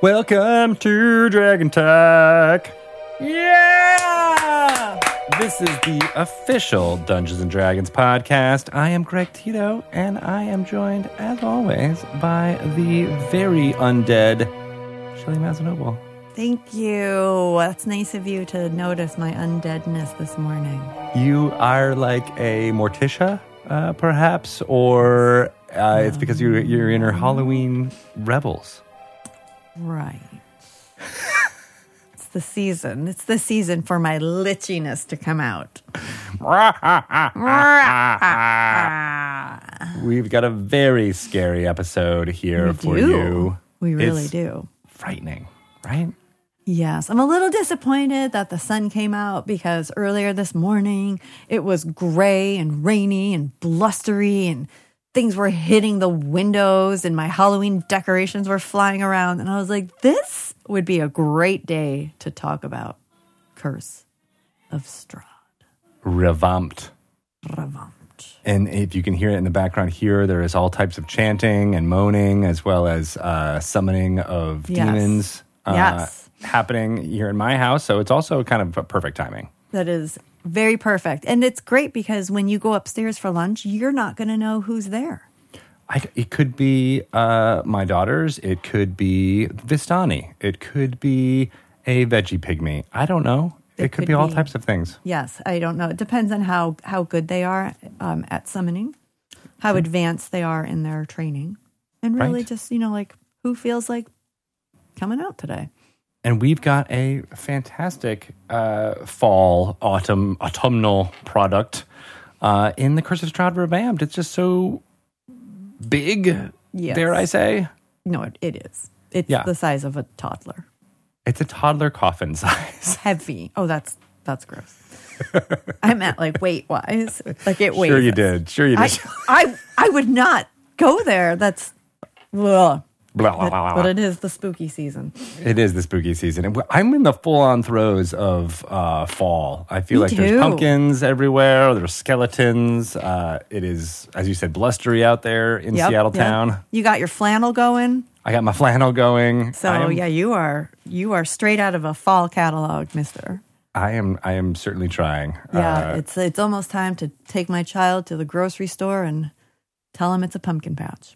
Welcome to Dragon Talk. Yeah! This is the official Dungeons and Dragons podcast. I am Greg Tito, and I am joined, as always, by the very undead Shelly Mazzanoble. Thank you. That's nice of you to notice my undeadness this morning. You are like a Morticia, uh, perhaps, or uh, it's because you're, you're in her Halloween Rebels. Right. it's the season. It's the season for my litchiness to come out. We've got a very scary episode here We for do. you. We really It's do. Frightening, right? Yes, I'm a little disappointed that the sun came out because earlier this morning it was gray and rainy and blustery and things were hitting the windows and my Halloween decorations were flying around. And I was like, this would be a great day to talk about Curse of Strahd. Revamped. Revamped. And if you can hear it in the background here, there is all types of chanting and moaning, as well as uh, summoning of Yes. demons uh, Yes. happening here in my house. So it's also kind of a perfect timing. That is very perfect. And it's great because when you go upstairs for lunch, you're not going to know who's there. I, it could be uh, my daughters. It could be Vistani. It could be a vegepygmy. I don't know. It, It could, could be all be- types of things. Yes, I don't know. It depends on how how good they are um, at summoning, how advanced they are in their training, and really Right. just you know like who feels like coming out today. And we've got a fantastic uh, fall, autumn, autumnal product uh, in the Curse of Strahd revamped. It's just so big, Yes. dare I say? No, it, it is. It's Yeah. the size of a toddler. It's a toddler coffin size. Heavy. Oh, that's that's gross. I meant like weight wise. Like it weighs. sure, you us. did. Sure, you did. I, I I would not go there. That's ugh. Blah, blah, But, blah, blah, but it is the spooky season. It is the spooky season. And I'm in the full on throes of uh, fall. I feel Me like too. there's pumpkins everywhere, there's skeletons. Uh, it is, as you said, blustery out there in Yep, Seattle yep. town. You got your flannel going. I got my flannel going. So am, yeah, you are you are straight out of a fall catalog, Mister. I am. I am certainly trying. Yeah, Uh, it's it's almost time to take my child to the grocery store and tell him it's a pumpkin patch.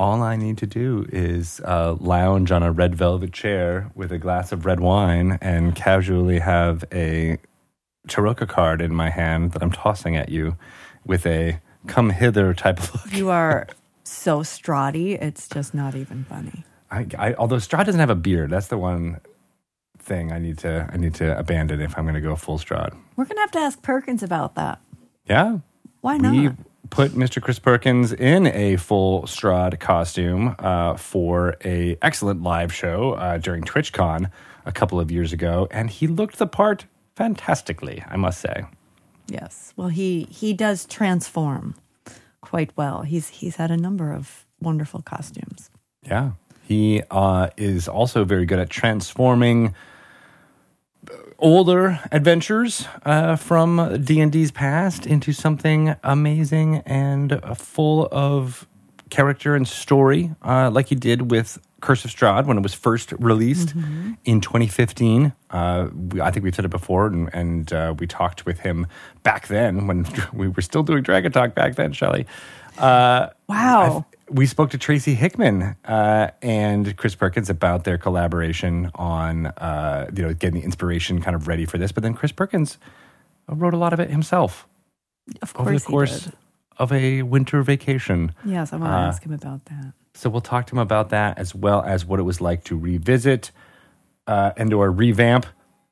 All I need to do is uh, lounge on a red velvet chair with a glass of red wine and casually have a Tarokka card in my hand that I'm tossing at you with a come hither type of look. You are so straughty, it's just not even funny. I, I, although Strahd doesn't have a beard, that's the one thing I need to I need to abandon if I'm going to go full Strahd. We're gonna have to ask Perkins about that. Yeah, Why not? we put Mr. Chris Perkins in a full Strahd costume uh, for a excellent live show uh, during TwitchCon a couple of years ago, and he looked the part fantastically. I must say. Yes. Well, he he does transform quite well. He's he's had a number of wonderful costumes. Yeah. He uh, is also very good at transforming older adventures uh, from D&D's past into something amazing and full of character and story, uh, like he did with Curse of Strahd when it was first released in 2015. Uh, we, I think we've said it before, and, and uh, we talked with him back then when we were still doing Dragon Talk back then, Shelly. Uh, Wow. we spoke to Tracy Hickman uh, and Chris Perkins about their collaboration on, uh, you know, getting the inspiration kind of ready for this. But then Chris Perkins wrote a lot of it himself of course, over the course of a winter vacation. Yes, I want to Uh, ask him about that. So we'll talk to him about that as well as what it was like to revisit uh, and or revamp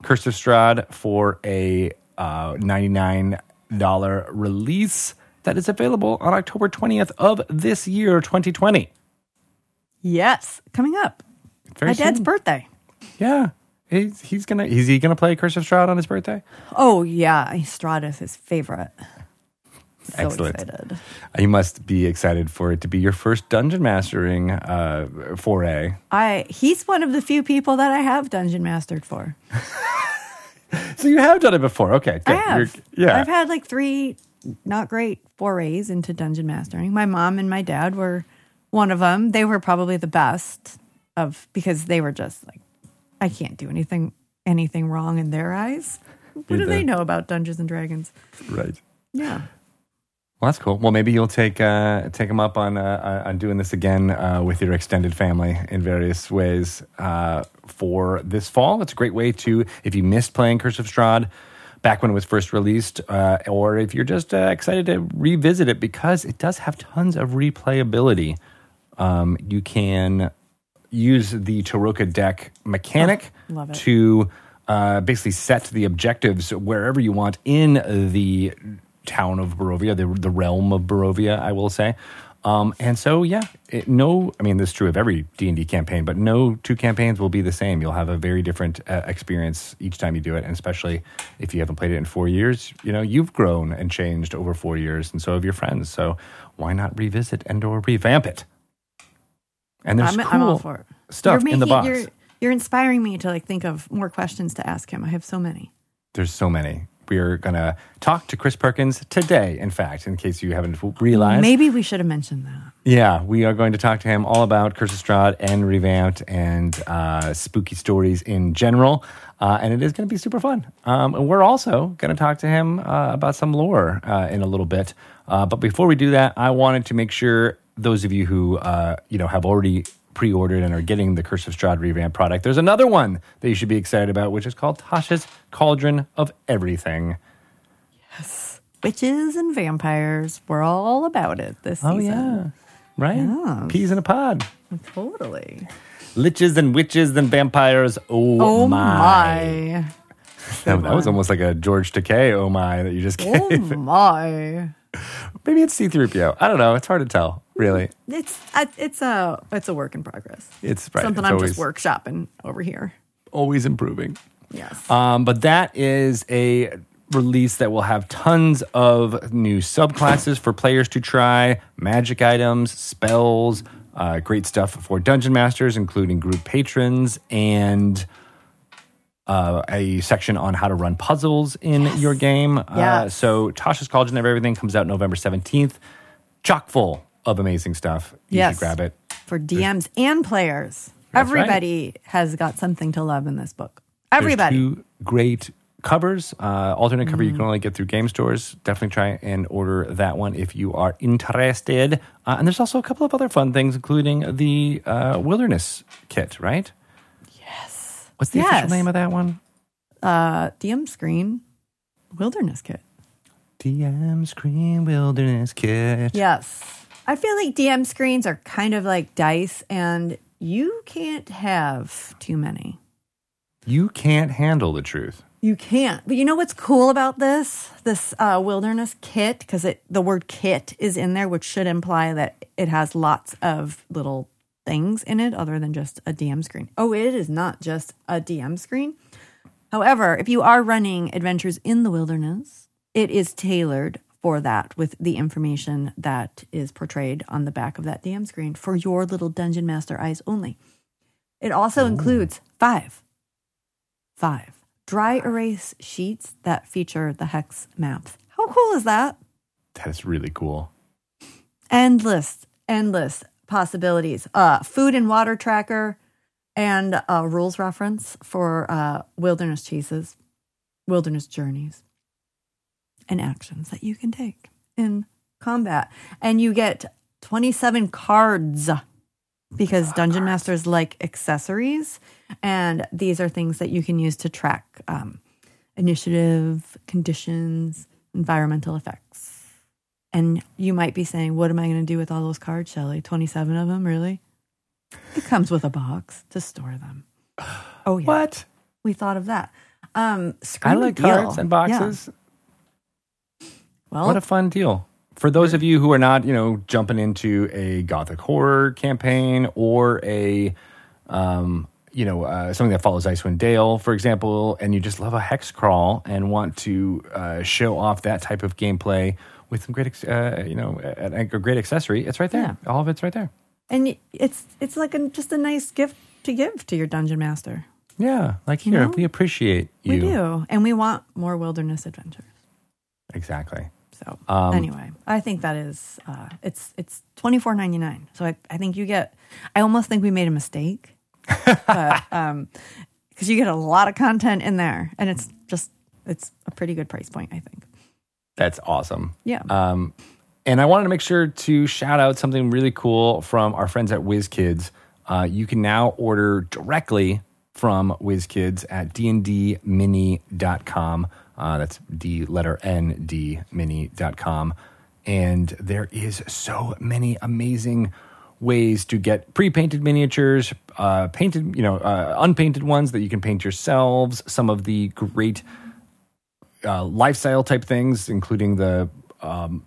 Curse of Strahd for a uh, $99 release that is available on October 20th of this year, 2020. Yes, coming up. Very My dad's birthday. Yeah. He's, he's gonna is he gonna play Curse of Strahd on his birthday? Oh yeah, Strahd is his favorite. So Excellent. excited. You must be excited for it to be your first dungeon mastering uh, foray. I he's one of the few people that I have dungeon mastered for. So you have done it before, okay? I have. You're- yeah, I've had like three not great forays into dungeon mastering. My mom and my dad were one of them. They were probably the best of because they were just like, I can't do anything anything wrong in their eyes. What do they know about Dungeons and Dragons? Right. Yeah. Well, that's cool. Well, maybe you'll take uh, take them up on uh, on doing this again uh, with your extended family in various ways uh, for this fall. It's a great way to, if you missed playing Curse of Strahd back when it was first released, uh, or if you're just uh, excited to revisit it because it does have tons of replayability. Um, you can use the Tarokka deck mechanic Oh, to uh, basically set the objectives wherever you want in the town of Barovia, the, the realm of Barovia, I will say. Um, and so, yeah, it, no, I mean, this is true of every D&D campaign, but no two campaigns will be the same. You'll have a very different uh, experience each time you do it, and especially if you haven't played it in four years, you know, you've grown and changed over four years, and so have your friends. So why not revisit and or revamp it? And there's I'm, cool I'm all for it. stuff you're in the box. You're, you're inspiring me to like think of more questions to ask him. I have so many. There's so many. We are going to talk to Chris Perkins today, in fact, in case you haven't realized. Maybe we should have mentioned that. Yeah, we are going to talk to him all about Curse of Strahd and Revamped and uh, spooky stories in general. Uh, and it is going to be super fun. Um, and we're also going to talk to him uh, about some lore uh, in a little bit. Uh, but before we do that, I wanted to make sure those of you who uh, you know have already pre-ordered and are getting the Curse of Strahd Revamp product, there's another one that you should be excited about, which is called Tasha's Cauldron of Everything. Yes. Witches and vampires. We're all about it this Oh season. yeah, right. Yes. Peas in a pod. Totally. Liches and witches and vampires. Oh, Oh my! my. That, that was almost like a George Takei. Oh my! That you just oh, gave. Oh my. Maybe it's C-3PO. I don't know. It's hard to tell. Really, It's it's a it's a work in progress. it's right. Something it's I'm always, just workshopping over here. always improving. Yes. Um, but that is a release that will have tons of new subclasses for players to try, magic items, spells, uh, great stuff for dungeon masters, including group patrons, and uh, a section on how to run puzzles in your game. Uh, so Tasha's Cauldron of Everything comes out November 17th. Chock full of amazing stuff. You Yes. should grab it. For DMs and players. That's right. Everybody has got something to love in this book. There's Everybody. two great covers. Uh, alternate cover you Mm-hmm. can only get through game stores. Definitely try and order that one if you are interested. Uh, and there's also a couple of other fun things, including the uh, Wilderness Kit, right? What's the Yes. official name of that one? uh, DM screen wilderness kit. DM Screen Wilderness Kit. Yes. I feel like DM screens are kind of like dice, and you can't have too many. You can't handle the truth. You can't. But you know what's cool about this? This uh, wilderness kit, because it the word kit is in there, which should imply that it has lots of little things in it other than just a DM screen. Oh, it is not just a DM screen. However, if you are running adventures in the wilderness, it is tailored for that with the information that is portrayed on the back of that DM screen for your little dungeon master eyes only. It also includes five, five dry erase sheets that feature the hex maps. How cool is that? That is really cool. Endless, endless possibilities. Uh, food and water tracker and a rules reference for uh, wilderness cheeses, wilderness journeys, and actions that you can take in combat. And you get 27 cards because dungeon masters like accessories and these are things that you can use to track um, initiative conditions environmental effects and you might be saying what am i going to do with all those cards shelly 27 of them really it comes with a box to store them oh yeah What? we thought of that um I like deal. cards and boxes. Yeah. well What a fun deal. For those of you who are not, you know, jumping into a gothic horror campaign or a, um, you know, uh, something that follows Icewind Dale, for example, and you just love a hex crawl and want to uh, show off that type of gameplay with some great, uh, you know, a, a great accessory, it's right there. All of it's right there. and it's it's like a, just a nice gift to give to your dungeon master Yeah, like here, know? we appreciate you. we do and we want more wilderness adventures Exactly. So Um, anyway, I think that is uh, it's it's twenty four ninety nine. So I, I think you get. I almost think we made a mistake but um, because you get a lot of content in there, and it's just it's a pretty good price point, I think. That's awesome. Yeah. Um, and I wanted to make sure to shout out something really cool from our friends at WizKids. Uh, you can now order directly from WizKids at dndmini.com. Uh, that's D letter N D mini.com. And there is so many amazing ways to get pre-painted miniatures, uh, painted, you know, uh, unpainted ones that you can paint yourselves. Some of the great uh, lifestyle type things, including the um,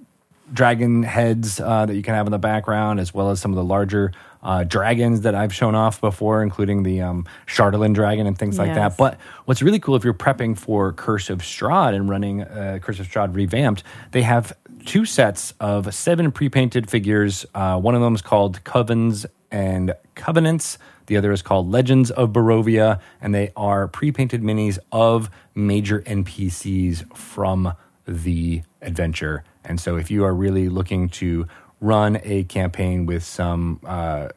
dragon heads uh, that you can have in the background, as well as some of the larger uh, dragons that I've shown off before, including the um, dragon and things like Yes. that. But what's really cool if you're prepping for Curse of Strahd and running uh, Curse of Strahd revamped, they have two sets of seven pre-painted figures. Uh, one of them is called Covens and Covenants. The other is called Legends of Barovia, and they are pre-painted minis of major NPCs from the adventure. And so, if you are really looking to run a campaign with some uh,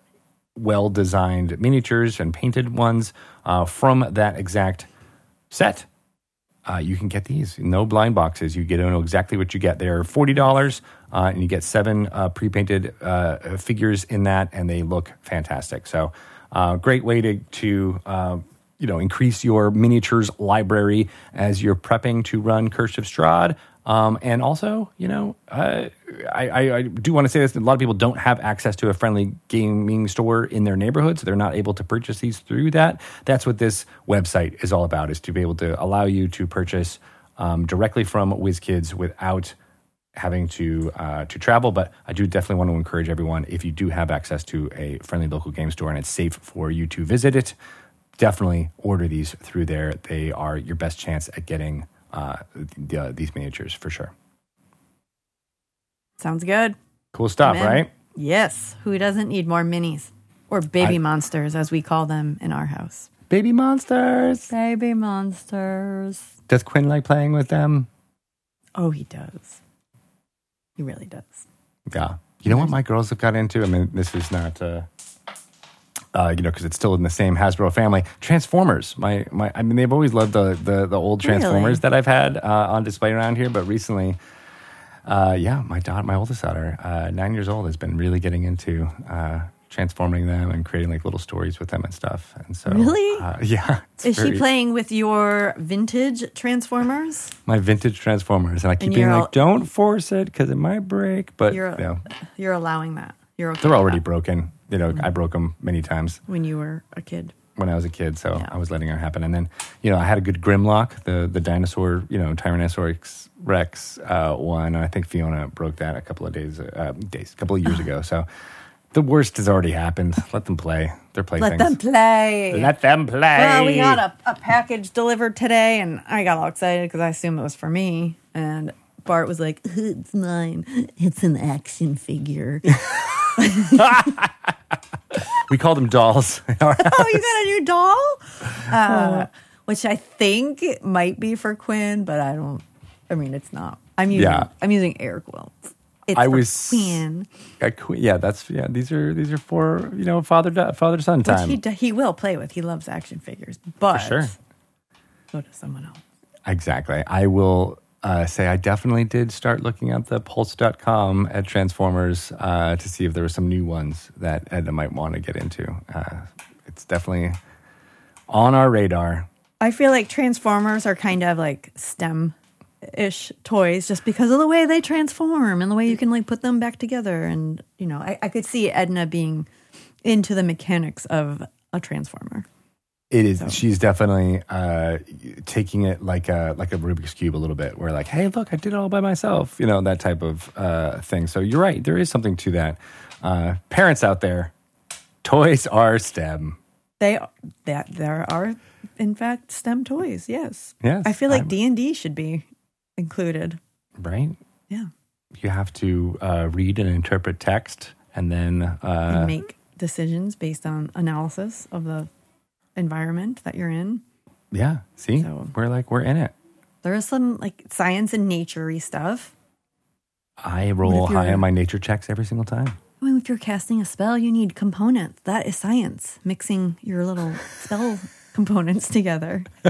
well designed miniatures and painted ones uh, from that exact set. Uh, you can get these no blind boxes. You get to know exactly what you get. They're forty dollars, uh, and you get seven uh, pre-painted uh, figures in that, and they look fantastic. So, uh, great way to to uh, you know increase your miniatures library as you're prepping to run Curse of Strahd. Um, and also, you know, uh, I, I, I do want to say this: a lot of people don't have access to a friendly gaming store in their neighborhood, so they're not able to purchase these through that. That's what this website is all about: is to be able to allow you to purchase um, directly from WizKids without having to uh, to travel. But I do definitely want to encourage everyone: if you do have access to a friendly local game store and it's safe for you to visit it, definitely order these through there. They are your best chance at getting uh, the, these miniatures for sure. Sounds good. Cool stuff, right? Yes. Who doesn't need more minis or baby I- monsters, as we call them in our house? Baby monsters. Baby monsters. Does Quinn like playing with them? Oh, he does. He really does. Yeah. You know what my girls have got into? I mean, this is not, uh, uh, you know, because it's still in the same Hasbro family. Transformers. My, my. I mean, they've always loved the the, the old Transformers Really? that I've had uh, on display around here, but recently, uh, yeah, my daughter, my oldest daughter, uh, nine years old, has been really getting into uh, transforming them and creating like little stories with them and stuff. And so, Really? uh, yeah. Is she playing with your vintage Transformers? my vintage Transformers? And I keep And being like, don't force it because it might break. But You're you know, you're allowing that. You're okay. they're already that broken. You know, I broke them many times. when you were a kid. when I was a kid, so Yeah. I was letting it happen. And then, you know, I had a good Grimlock, the the dinosaur, you know, Tyrannosaurus Rex uh, one. And I think Fiona broke that a couple of days, uh, days, a couple of years ago. So the worst has already happened. Let them play. They're playthings. Let them play. Let them play. Well, we got a, a package delivered today, and I got all excited because I assumed it was for me. And Bart was like, "It's mine. It's an action figure." we called them dolls. oh, you got a new doll? Uh, which I think might be for Quinn, but I don't. I mean, it's not. I'm using. Yeah. I'm using air quotes. It's I for was- Quinn, A que- yeah, that's yeah. These are these are for you know father father son which time. he d- he will play with. He loves action figures, but sure. so does someone else. Exactly. I will uh, say I definitely did start looking at the pulse.com at Transformers uh, to see if there were some new ones that Edna might want to get into. Uh, it's definitely on our radar. I feel like Transformers are kind of like STEM ish toys just because of the way they transform and the way you can like put them back together. And, you know, I, I could see Edna being into the mechanics of a Transformer. It is. She's definitely uh, taking it like a like a Rubik's cube a little bit. Where like, hey, look, I did it all by myself. You know that type of uh, thing. So you're right. There is something to that. Uh, parents out there, toys are STEM. They that there are in fact STEM toys. Yes. Yes, I feel like D and D should be included. Right. Yeah. you have to uh, read and interpret text and then uh, and make decisions based on analysis of the environment that you're in. yeah see So- we're like we're in it There is some like science and naturey stuff. i roll high on my nature checks every single time I mean, if you're casting a spell, you need components. That is science, mixing your little spell components together.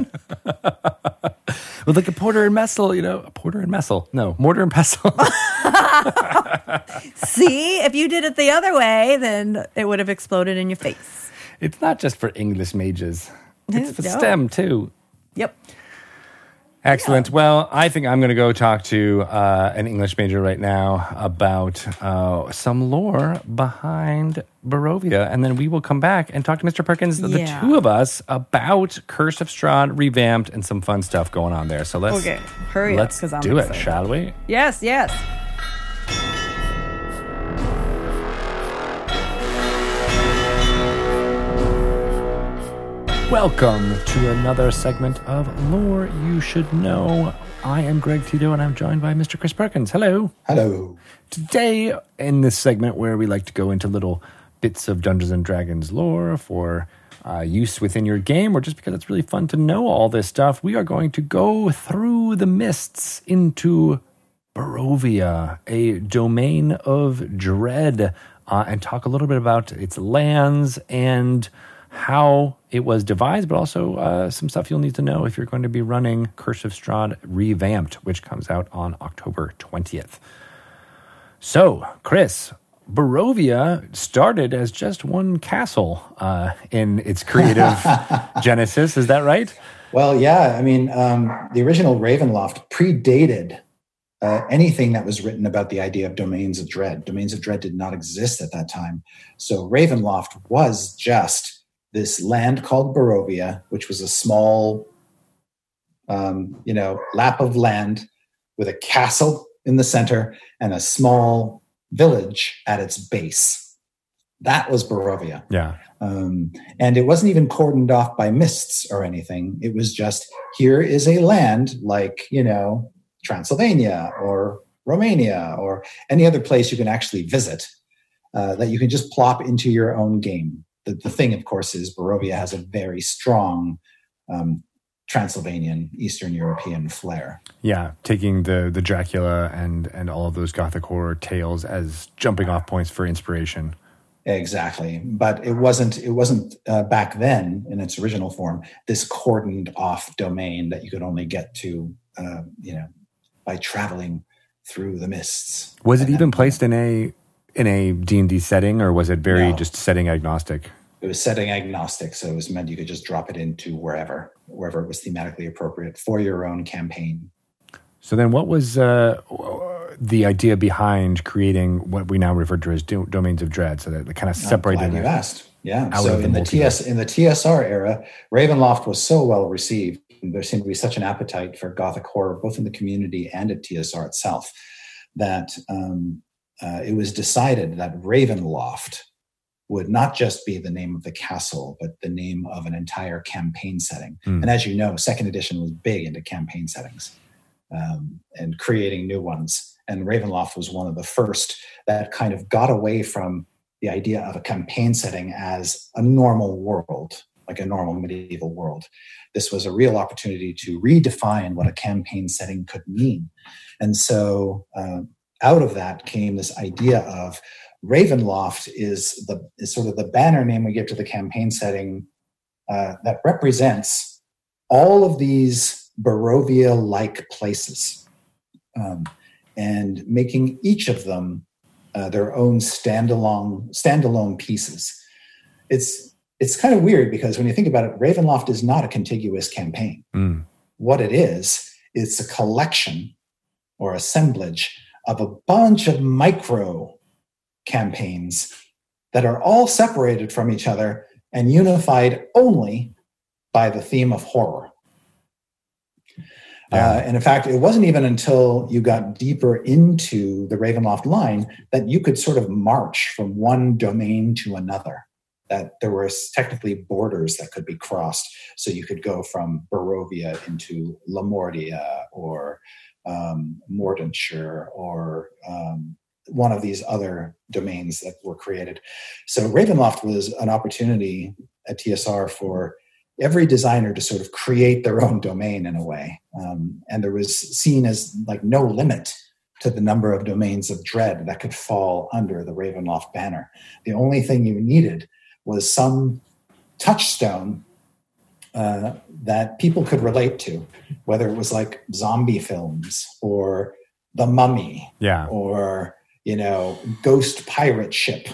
With like a porter and messel, you know, a porter and messel. No, mortar and pestle. See, if you did it the other way, then it would have exploded in your face. it's not just for English mages. It's for No. STEM too. Yep. Excellent. Well, I think I'm going to go talk to uh, an English major right now about uh, some lore behind Barovia, and then we will come back and talk to Mr. Perkins, the two of us, about Curse of Strahd revamped and some fun stuff going on there. So let's Okay, hurry up, let's I'm do it, excited. shall we? Yes, yes. Welcome to another segment of Lore You Should Know. I am Greg Tito, and I'm joined by Mr. Chris Perkins. Hello. Hello. Today, in this segment where we like to go into little bits of Dungeons and Dragons lore for uh, use within your game, or just because it's really fun to know all this stuff, we are going to go through the mists into Barovia, a domain of dread, uh, and talk a little bit about its lands and how it was devised, but also uh, some stuff you'll need to know if you're going to be running Curse of Strahd Revamped, which comes out on October 20th. So, Chris, Barovia started as just one castle uh, in its creative genesis. Is that right? Well, yeah, I mean, um, the original Ravenloft predated uh, anything that was written about the idea of domains of dread. Domains of dread did not exist at that time. So Ravenloft was just this land called Barovia, which was a small, um, you know, lap of land with a castle in the center and a small village at its base. That was Barovia. Yeah. Um, and it wasn't even cordoned off by mists or anything. It was just here is a land like, you know, Transylvania or Romania or any other place you can actually visit uh, that you can just plop into your own game. The, the thing, of course, is Barovia has a very strong um, Transylvanian, Eastern European flair. Yeah, taking the the Dracula and and all of those gothic horror tales as jumping off points for inspiration. Exactly, but it wasn't. It wasn't uh, back then in its original form. This cordoned off domain that you could only get to, uh, you know, by traveling through the mists. Was it even placed in a in a D&D setting or was it very No. just setting agnostic? It was setting agnostic, so it was meant you could just drop it into wherever, wherever it was thematically appropriate for your own campaign. So then what was uh, the idea behind creating what we now refer to as do- domains of dread so that kind of separated glad you asked. Yeah. so of the in the. TS in the TSR era, Ravenloft was so well received. and There seemed to be such an appetite for gothic horror, both in the community and at TSR itself, that um, uh, it was decided that Ravenloft would not just be the name of the castle, but the name of an entire campaign setting. Hmm. And as you know, second edition was big into campaign settings um, and creating new ones. And Ravenloft was one of the first that kind of got away from the idea of a campaign setting as a normal world, like a normal medieval world. This was a real opportunity to redefine what a campaign setting could mean. And so uh, out of that came this idea of Ravenloft is the is sort of the banner name we give to the campaign setting uh, that represents all of these Barovia-like places, um, and making each of them uh, their own standalone standalone pieces. It's it's kind of weird because when you think about it, Ravenloft is not a contiguous campaign. Mm. What it is, it's a collection or assemblage of a bunch of micro campaigns that are all separated from each other and unified only by the theme of horror. Yeah. Uh, and in fact, it wasn't even until you got deeper into the Ravenloft line that you could sort of march from one domain to another. That there were technically borders that could be crossed, so you could go from Barovia into Lamordia or um, Mordentshire or um, one of these other domains that were created. So Ravenloft was an opportunity at TSR for every designer to sort of create their own domain in a way, um, and there was seen as like no limit to the number of domains of dread that could fall under the Ravenloft banner. The only thing you needed was some touchstone uh, that people could relate to, whether it was like zombie films or The Mummy, yeah, or you know, Ghost Pirate Ship.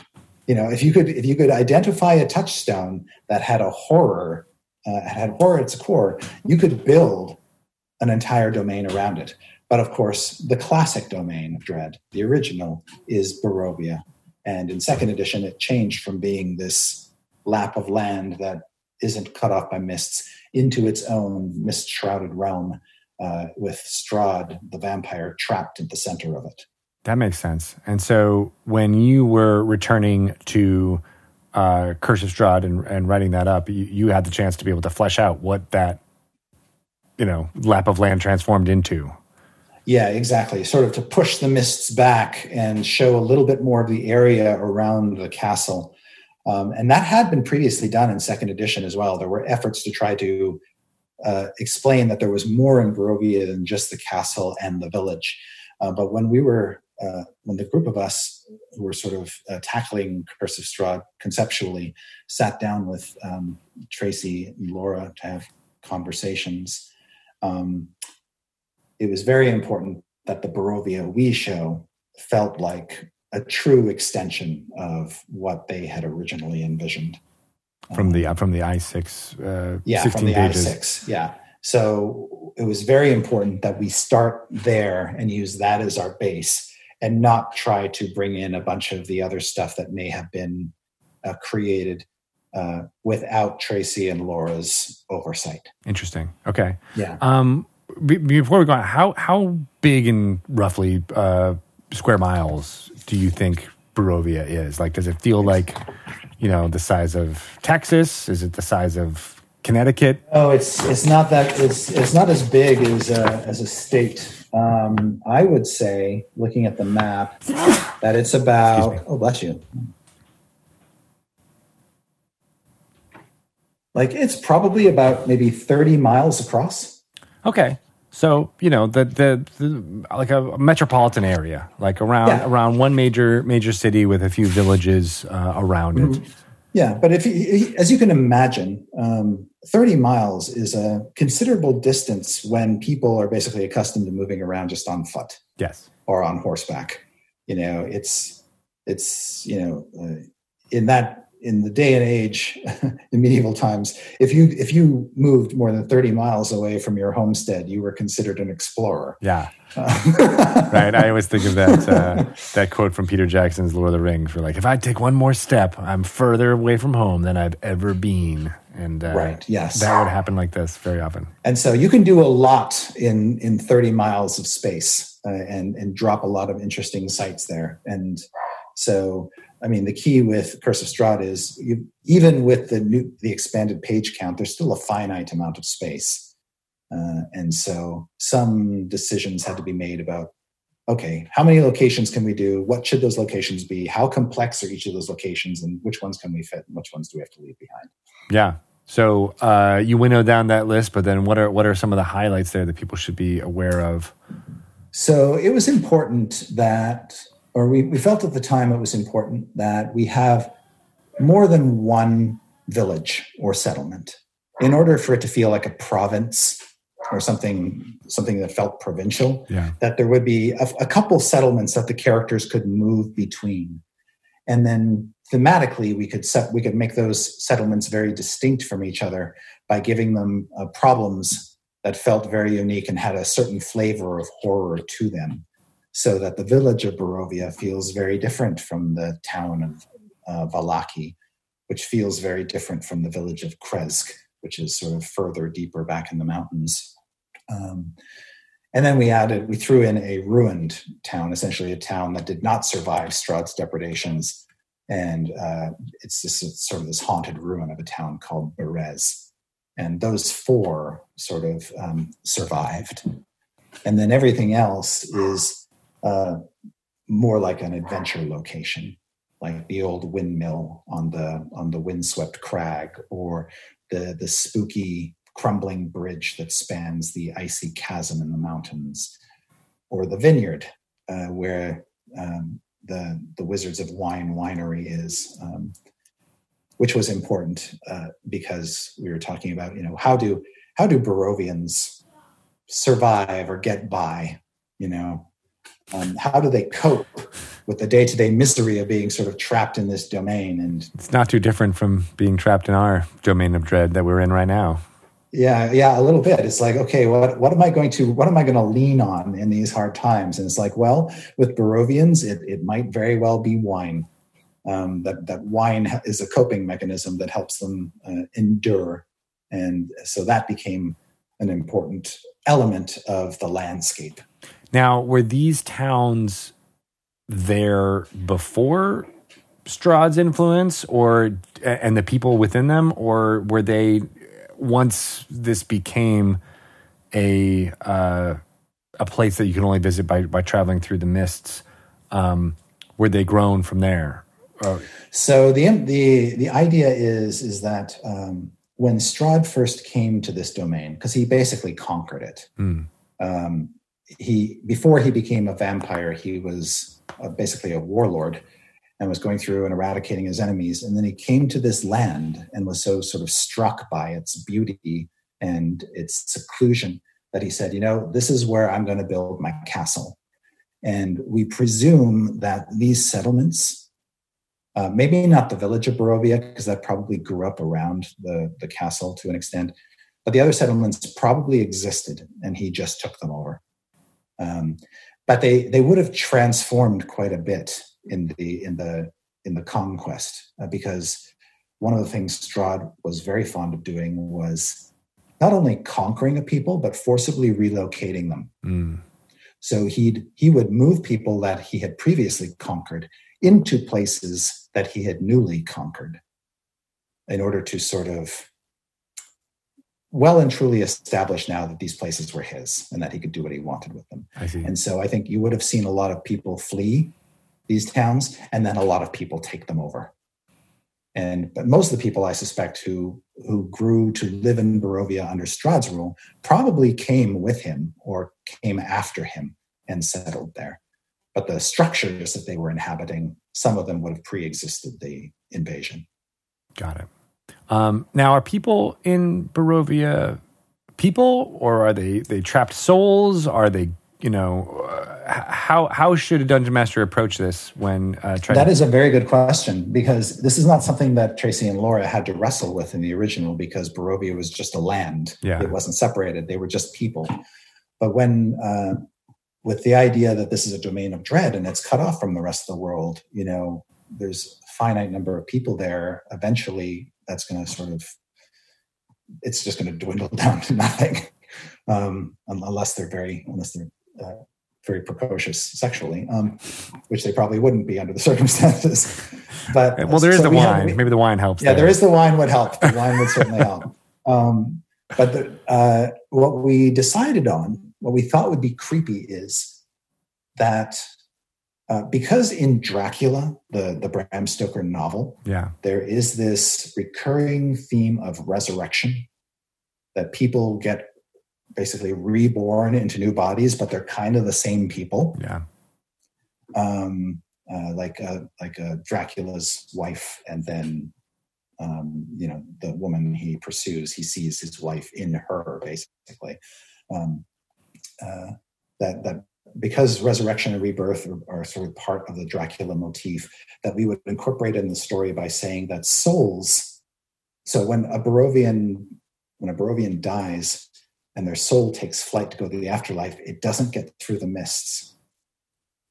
You know, if you could if you could identify a touchstone that had a horror, uh, had horror at its core, you could build an entire domain around it. But of course, the classic domain of Dread, the original, is Barovia. And in second edition, it changed from being this lap of land that isn't cut off by mists into its own mist shrouded realm uh, with Strahd, the vampire, trapped at the center of it. That makes sense. And so when you were returning to uh, Curse of Strahd and, and writing that up, you, you had the chance to be able to flesh out what that, you know, lap of land transformed into. Yeah, exactly. Sort of to push the mists back and show a little bit more of the area around the castle. Um, and that had been previously done in second edition as well. There were efforts to try to uh, explain that there was more in Barovia than just the castle and the village. Uh, but when we were, uh, when the group of us who were sort of uh, tackling Curse of conceptually sat down with um, Tracy and Laura to have conversations, um, it was very important that the Barovia we show felt like a true extension of what they had originally envisioned from the um, from the i6 uh, yeah from the pages. i6 yeah so it was very important that we start there and use that as our base and not try to bring in a bunch of the other stuff that may have been uh, created uh, without Tracy and Laura's oversight. Interesting. Okay. Yeah. Um, before we go on, how how big and roughly uh, square miles do you think Barovia is? Like, does it feel like, you know, the size of Texas? Is it the size of Connecticut? Oh, it's it's not that it's it's not as big as a, as a state. Um, I would say, looking at the map, that it's about. Oh, bless you. Like it's probably about maybe thirty miles across. Okay, so you know the, the, the like a metropolitan area, like around yeah. around one major major city with a few villages uh, around mm-hmm. it. Yeah, but if you, as you can imagine, um, thirty miles is a considerable distance when people are basically accustomed to moving around just on foot. Yes, or on horseback. You know, it's it's you know uh, in that in the day and age in medieval times if you if you moved more than 30 miles away from your homestead you were considered an explorer. Yeah. Right i always think of that uh, that quote from peter jackson's lord of the rings for like if i take one more step i'm further away from home than i've ever been. And uh, right yes. that would happen like this very often. And so you can do a lot in in 30 miles of space uh, and and drop a lot of interesting sites there and so I mean, the key with Curse of Strahd is you, even with the new, the expanded page count, there's still a finite amount of space, uh, and so some decisions had to be made about okay, how many locations can we do? What should those locations be? How complex are each of those locations, and which ones can we fit, and which ones do we have to leave behind? Yeah. So uh, you winnow down that list, but then what are what are some of the highlights there that people should be aware of? So it was important that or we, we felt at the time it was important that we have more than one village or settlement in order for it to feel like a province or something something that felt provincial yeah. that there would be a, a, couple settlements that the characters could move between and then thematically we could set we could make those settlements very distinct from each other by giving them uh, problems that felt very unique and had a certain flavor of horror to them so that the village of Barovia feels very different from the town of uh, Vallaki, which feels very different from the village of Krezk, which is sort of further deeper back in the mountains. Um, and then we added, we threw in a ruined town, essentially a town that did not survive Strahd's depredations. And uh, it's just it's sort of this haunted ruin of a town called Berez. And those four sort of um, survived. And then everything else is uh, more like an adventure location, like the old windmill on the on the windswept crag, or the the spooky crumbling bridge that spans the icy chasm in the mountains, or the vineyard uh, where um, the the Wizards of Wine winery is, um, which was important uh, because we were talking about you know how do how do Barovians survive or get by, you know, um, how do they cope with the day to day misery of being sort of trapped in this domain? And it's not too different from being trapped in our domain of dread that we're in right now. Yeah, yeah, a little bit. It's like, okay, what what am I going to what am I going to lean on in these hard times? And it's like, well, with Barovians, it it might very well be wine. Um, that that wine is a coping mechanism that helps them uh, endure, and so that became an important element of the landscape. Now, were these towns there before Strahd's influence, or and the people within them, or were they once this became a uh, a place that you can only visit by by traveling through the mists? Um, were they grown from there? So the the the idea is is that um, when Strahd first came to this domain, because he basically conquered it. Mm. Um, he before he became a vampire, he was uh, basically a warlord and was going through and eradicating his enemies. And then he came to this land and was so sort of struck by its beauty and its seclusion that he said, "You know, this is where I'm going to build my castle." And we presume that these settlements uh, maybe not the village of Barovia, because that probably grew up around the, the castle to an extent. But the other settlements probably existed, and he just took them over. Um, but they they would have transformed quite a bit in the in the in the conquest uh, because one of the things Strahd was very fond of doing was not only conquering a people but forcibly relocating them. Mm. So he'd he would move people that he had previously conquered into places that he had newly conquered in order to sort of well and truly establish now that these places were his and that he could do what he wanted with them. And so I think you would have seen a lot of people flee these towns and then a lot of people take them over. And but most of the people I suspect who who grew to live in Barovia under Strahd's rule probably came with him or came after him and settled there but the structures that they were inhabiting, some of them would have pre-existed the invasion. Got it. Um, now, are people in Barovia people, or are they they trapped souls? Are they you know uh, how how should a dungeon master approach this when uh, trying? That is a very good question because this is not something that Tracy and Laura had to wrestle with in the original because Barovia was just a land. Yeah. it wasn't separated; they were just people. But when uh, with the idea that this is a domain of dread and it's cut off from the rest of the world you know there's a finite number of people there eventually that's going to sort of it's just going to dwindle down to nothing um, unless they're very unless they're uh, very precocious sexually, um, which they probably wouldn't be under the circumstances. But well, there is so the wine. Have, Maybe the wine helps. Yeah, there. there is the wine would help. The wine would certainly help. Um, but the, uh, what we decided on what we thought would be creepy is that uh, because in Dracula, the, the Bram Stoker novel, yeah. there is this recurring theme of resurrection that people get basically reborn into new bodies, but they're kind of the same people. Yeah. Um, uh, like a, like a Dracula's wife, and then um, you know the woman he pursues, he sees his wife in her, basically. Um, uh, that that because resurrection and rebirth are, are, sort of part of the Dracula motif, that we would incorporate in the story by saying that souls. So when a Barovian when a Barovian dies and their soul takes flight to go to the afterlife, it doesn't get through the mists.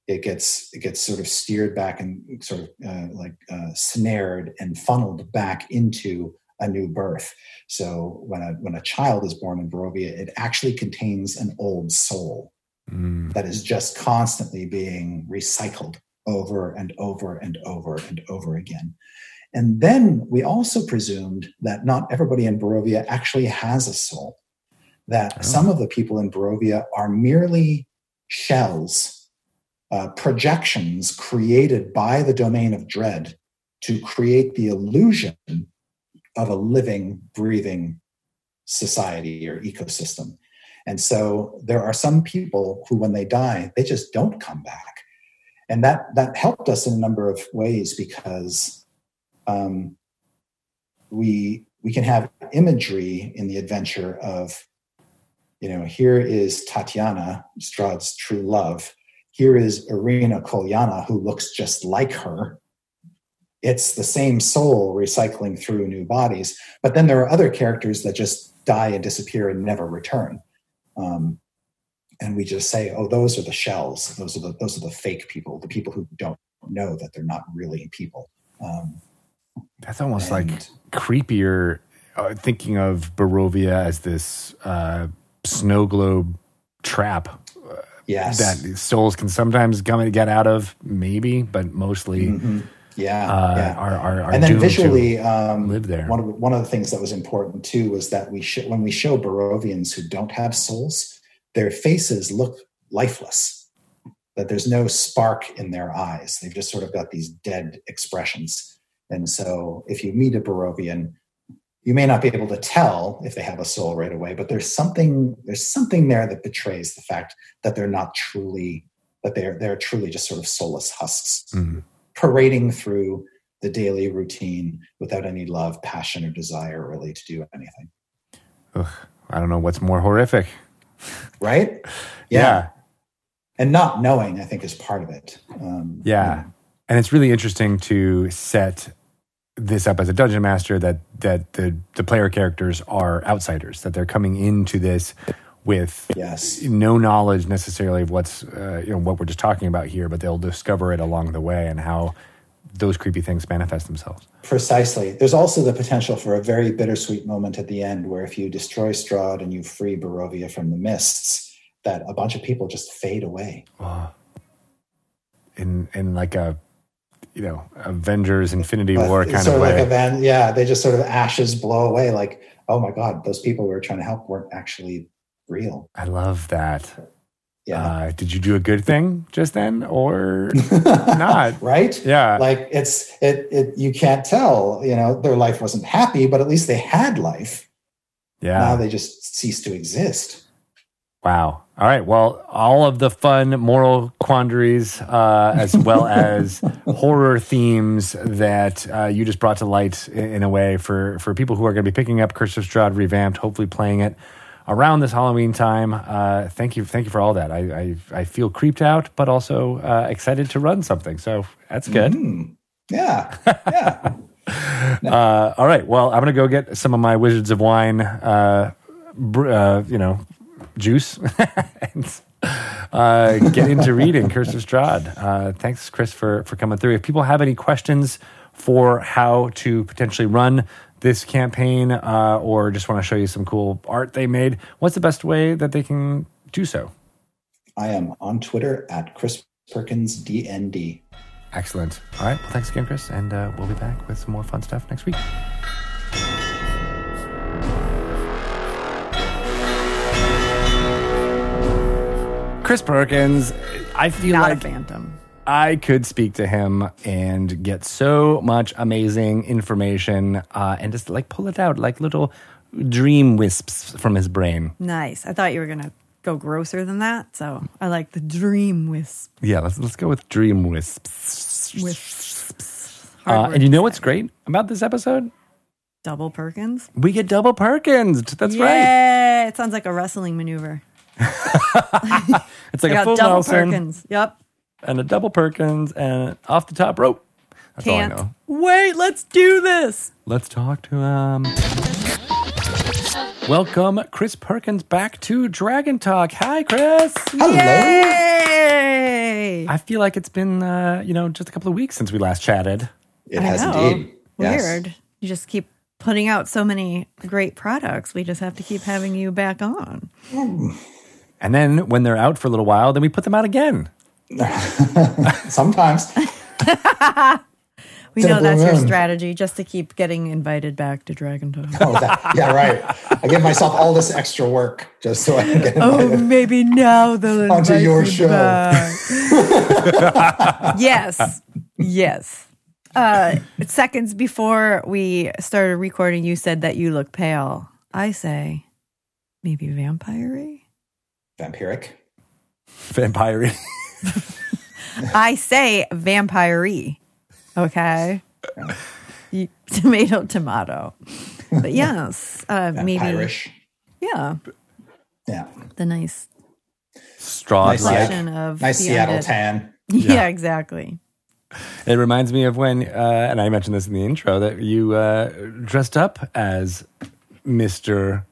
It gets it gets sort of steered back and sort of uh, like uh, snared and funneled back into a new birth. So when a when a child is born in Barovia, it actually contains an old soul mm. that is just constantly being recycled over and over and over and over again. And then we also presumed that not everybody in Barovia actually has a soul. That oh. some of the people in Barovia are merely shells, uh, projections created by the domain of dread to create the illusion of a living, breathing society or ecosystem. And so there are some people who, when they die, they just don't come back. And that, that helped us in a number of ways because um, we, we can have imagery in the adventure of, you know, here is Tatiana, Strahd's true love. Here is Ireena Kolyana, who looks just like her. It's the same soul recycling through new bodies. But then there are other characters that just die and disappear and never return. Um, and we just say, "Oh, those are the shells. Those are the those are the fake people. The people who don't know that they're not really people." Um, That's almost And- like creepier. Uh, thinking of Barovia as this uh, snow globe trap yes. that souls can sometimes come and get out of, maybe, but mostly Mhm. Yeah. uh, yeah. are, are, are and then visually, um, live there. One of the, one of the things that was important too was that we sh- when we show Barovians who don't have souls, their faces look lifeless. That there's no spark in their eyes. They've just sort of got these dead expressions. And so, if you meet a Barovian, you may not be able to tell if they have a soul right away, but there's something there's something there that betrays the fact that they're not truly that they're they're truly just sort of soulless husks Mm. Parading through the daily routine without any love, passion, or desire really to do anything. Ugh, I don't know what's more horrific. Right? Yeah. And not knowing, I think, is part of it. Um, Yeah. And it's really interesting to set this up as a dungeon master that that the the player characters are outsiders that they're coming into this with Yes. no knowledge necessarily of what's uh, you know what we're just talking about here but they'll discover it along the way and how those creepy things manifest themselves Precisely. There's also the potential for a very bittersweet moment at the end where if you destroy Strahd and you free Barovia from the mists, that a bunch of people just fade away. in in like a you know Avengers Infinity But War kind sort of of way like a van, yeah, they just sort of ashes blow away like, oh my God, those people we were trying to help weren't actually real. I love that Yeah. uh, did you do a good thing just then or not right? yeah like it's it it you can't tell you know their life wasn't happy but at least they had life yeah now they just cease to exist Wow. All right. Well, all of the fun moral quandaries, uh, as well as horror themes that uh, you just brought to light in, in a way for, for people who are going to be picking up Curse of Strahd revamped, hopefully playing it around this Halloween time. Uh, thank you. Thank you for all that. I, I, I feel creeped out, but also uh, excited to run something. So that's good. Hmm. yeah yeah Uh, all right. Well, I'm going to go get some of my Wizards of Wine, uh, br- uh, you know, juice and uh, get into reading Curse of Strahd. Uh, thanks, Chris, for, for coming through. If people have any questions for how to potentially run this campaign uh, or just want to show you some cool art they made, what's the best way that they can do so? i am on twitter at chris perkins dnd Excellent. All right. Well, thanks again, Chris. And uh, we'll be back with some more fun stuff next week. Chris Perkins, I feel Not like a phantom. I could speak to him and get so much amazing information uh, and just like pull it out like little dream wisps from his brain. Nice. I thought you were gonna go grosser than that, so I like the dream wisp. Yeah, let's let's go with dream wisps. Wisps. Uh, and you know what's great about this episode? Double Perkins. We get double Perkins. That's right. Yeah, it sounds like a wrestling maneuver. It's like I a full double Nelson Perkins. Yep. And a double Perkins and off the top rope. That's all I Can't know. wait. Let's do this. Let's talk to him. Welcome, Chris Perkins, back to Dragon Talk. Hi, Chris. hello Yay! I feel like it's been, uh, you know, just a couple of weeks since we last chatted. it I has know. indeed Yes. Weird. You just keep putting out so many great products. We just have to keep having you back on. And then when they're out for a little while, then we put them out again. sometimes We know that's your strategy, just to keep getting invited back to Dragon Talk. oh that, yeah right i give myself all this extra work just so i can get invited. Oh, invited maybe now they'll Onto invite your me show. back. yes, yes. Uh, seconds before we started recording, you said that you look pale. I say, maybe vampire Vampiric. Vampire. I say vampire Okay. You- tomato, tomato. But yes, uh, maybe. Vampirish. Yeah. Yeah. The nice Straw. Nice like. of Nice Seattle undead. tan. Yeah. exactly. It reminds me of when, uh, and I mentioned this in the intro, that you uh, dressed up as Mr.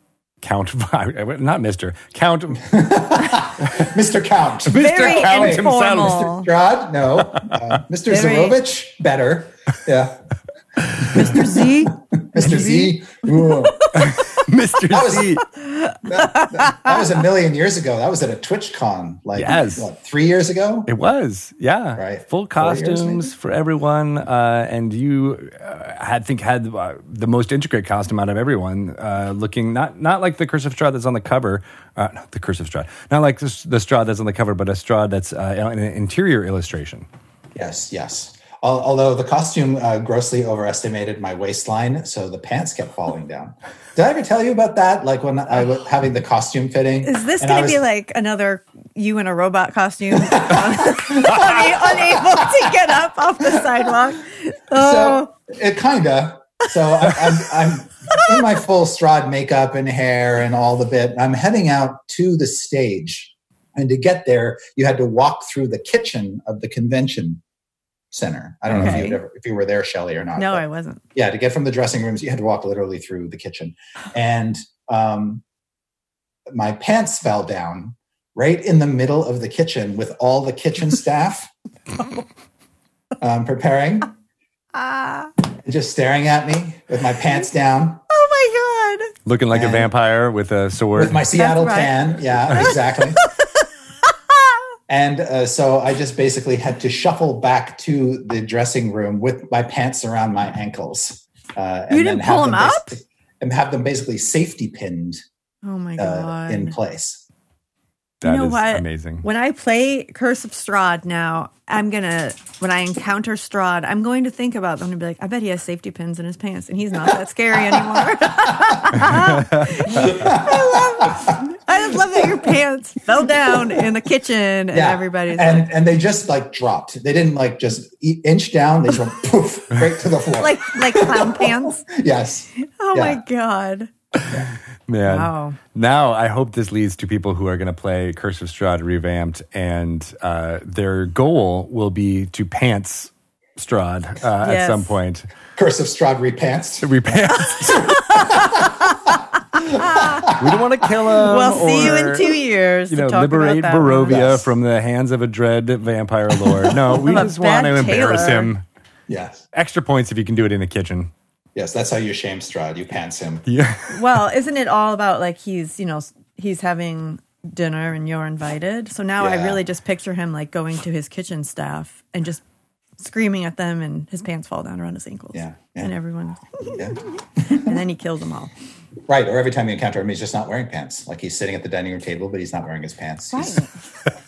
Count, not Mr. Count, Mr. Count. Mr. Very Count informal. himself. Strahd? No. Uh, Mr. Very- Zarovich? Better. Yeah. Mr. Z. Mr. Z? Ooh. Mr. was- Z. That, that- that was a million years ago. That was at a TwitchCon, like Yes. what, three years ago. It was, yeah, Right. Full costumes for everyone, uh, and you, uh, I think, had uh, the most intricate costume out of everyone. Uh, looking not not like the Curse of Strahd that's on the cover, uh, not the Curse of Strahd, not like the, the Strahd that's on the cover, but a Strahd that's uh, an interior illustration. Yes, yes. Although the costume uh, grossly overestimated my waistline, so the pants kept falling down. Did I ever tell you about that? Like when I was having the costume fitting. Is this going to be like another you in a robot costume? Una- unable to get up off the sidewalk. Oh, So it kinda. So I, I'm, I'm in my full Strahd makeup and hair and all the bit. I'm heading out to the stage, and to get there, you had to walk through the kitchen of the convention center. I don't know if you ever, if you were there, Shelly, or not. no, but- I wasn't. yeah, to get from the dressing rooms, you had to walk literally through the kitchen. And um, my pants fell down right in the middle of the kitchen with all the kitchen staff um, preparing, Ah. just staring at me with my pants down, Oh my God. Looking like a vampire with a sword. with my Seattle right. tan. Yeah, exactly. And uh, so I just basically had to shuffle back to the dressing room with my pants around my ankles. Uh, You and didn't pull 'em them up? And have them basically safety pinned Oh my uh, God. in place. That you know is what? amazing. When I play Curse of Strahd now, I'm gonna when I encounter Strahd, I'm going to think about them and be like, I bet he has safety pins in his pants, and he's not that scary anymore. I love, I just love that your pants fell down in the kitchen, and everybody's and like, and they just like dropped. They didn't like just inch down. They just went poof right to the floor. like like clown pants. yes, Oh Yeah. my god! Man. Wow. Now I hope this leads to people who are going to play Curse of Strahd revamped, and uh, their goal will be to pants Strahd uh, at some point. Curse of Strahd repants. Repants. we don't want to kill him. We'll see you in two years. You to know, talk liberate about that Barovia. Yes. from the hands of a dread vampire lord. No, we just want to embarrass tailor. him. Yes, Extra points if you can do it in the kitchen. Yes. That's how you shame Strahd. You pants him. Yeah. Well, isn't it all about like he's, you know, he's having dinner and you're invited? So now I really just picture him like going to his kitchen staff and just screaming at them and his pants fall down around his ankles. Yeah, yeah. And everyone, Yeah. and then he kills them all. Right. Or every time you encounter him, he's just not wearing pants. Like he's sitting at the dining room table, but he's not wearing his pants. He's,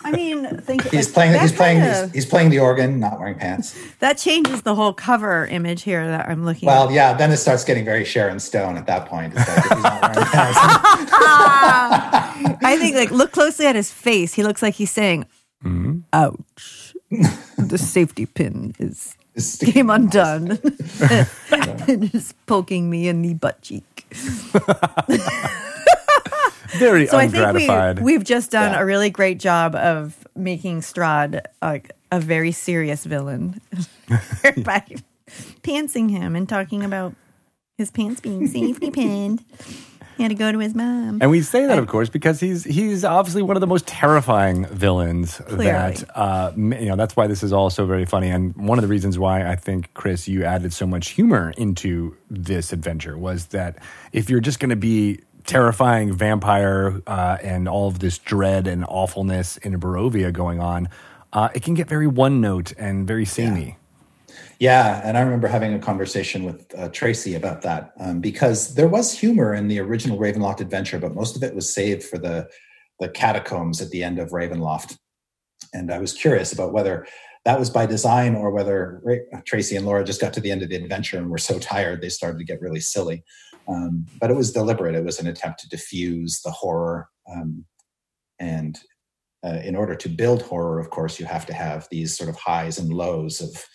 I mean, think he's playing. He's playing. kinda- He's, he's playing the organ, not wearing pants. that changes the whole cover image here that I'm looking Well, at. yeah. Then it starts getting very Sharon Stone at that point. Like if he's not wearing pants. I think like look closely at his face. He looks like he's saying, Mm-hmm. "Ouch." the safety pin is It's came undone and is poking me in the butt cheek. Very So I think we, we've just done Yeah. a really great job of making Strahd like a very serious villain by pantsing him and talking about his pants being safety pinned. He had to go to his mom. And we say that, of course, because he's he's obviously one of the most terrifying villains. Clearly. That uh, you know, that's why this is all so very funny. And one of the reasons why I think Chris, you added so much humor into this adventure was that if you're just going to be terrifying vampire uh, and all of this dread and awfulness in Barovia going on, uh, it can get very one note and very samey. Yeah, and I remember having a conversation with uh, Tracy about that um, because there was humor in the original Ravenloft adventure, but most of it was saved for the the catacombs at the end of Ravenloft. And I was curious about whether that was by design or whether Ra- Tracy and Laura just got to the end of the adventure and were so tired they started to get really silly. Um, but it was deliberate. It was an attempt to diffuse the horror um, And uh, in order to build horror, of course, you have to have these sort of highs and lows of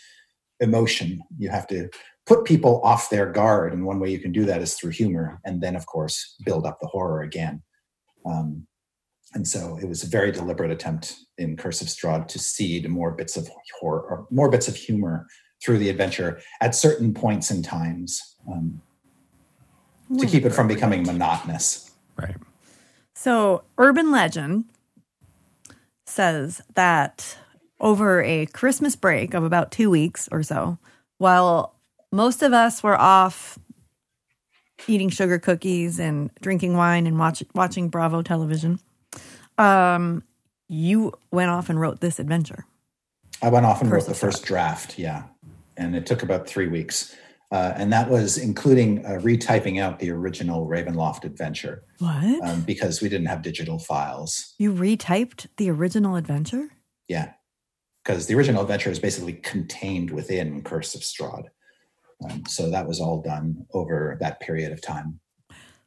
emotion. You have to put people off their guard. And one way you can do that is through humor. And then, of course, build up the horror again. Um, and so it was a very deliberate attempt in Curse of Strahd to seed more bits of horror or more bits of humor through the adventure at certain points in times um, to keep it from becoming monotonous. Right. So, urban legend says that over a Christmas break of about two weeks or so, while most of us were off eating sugar cookies and drinking wine and watch, watching Bravo television, um, you went off and wrote this adventure. I went off and Curse wrote the first draft, yeah. And it took about three weeks. Uh, and that was including uh, retyping out the original Ravenloft adventure What? um, because we didn't have digital files. you retyped the original adventure? Yeah. Because the original adventure is basically contained within Curse of Strahd. Um, so that was all done over that period of time.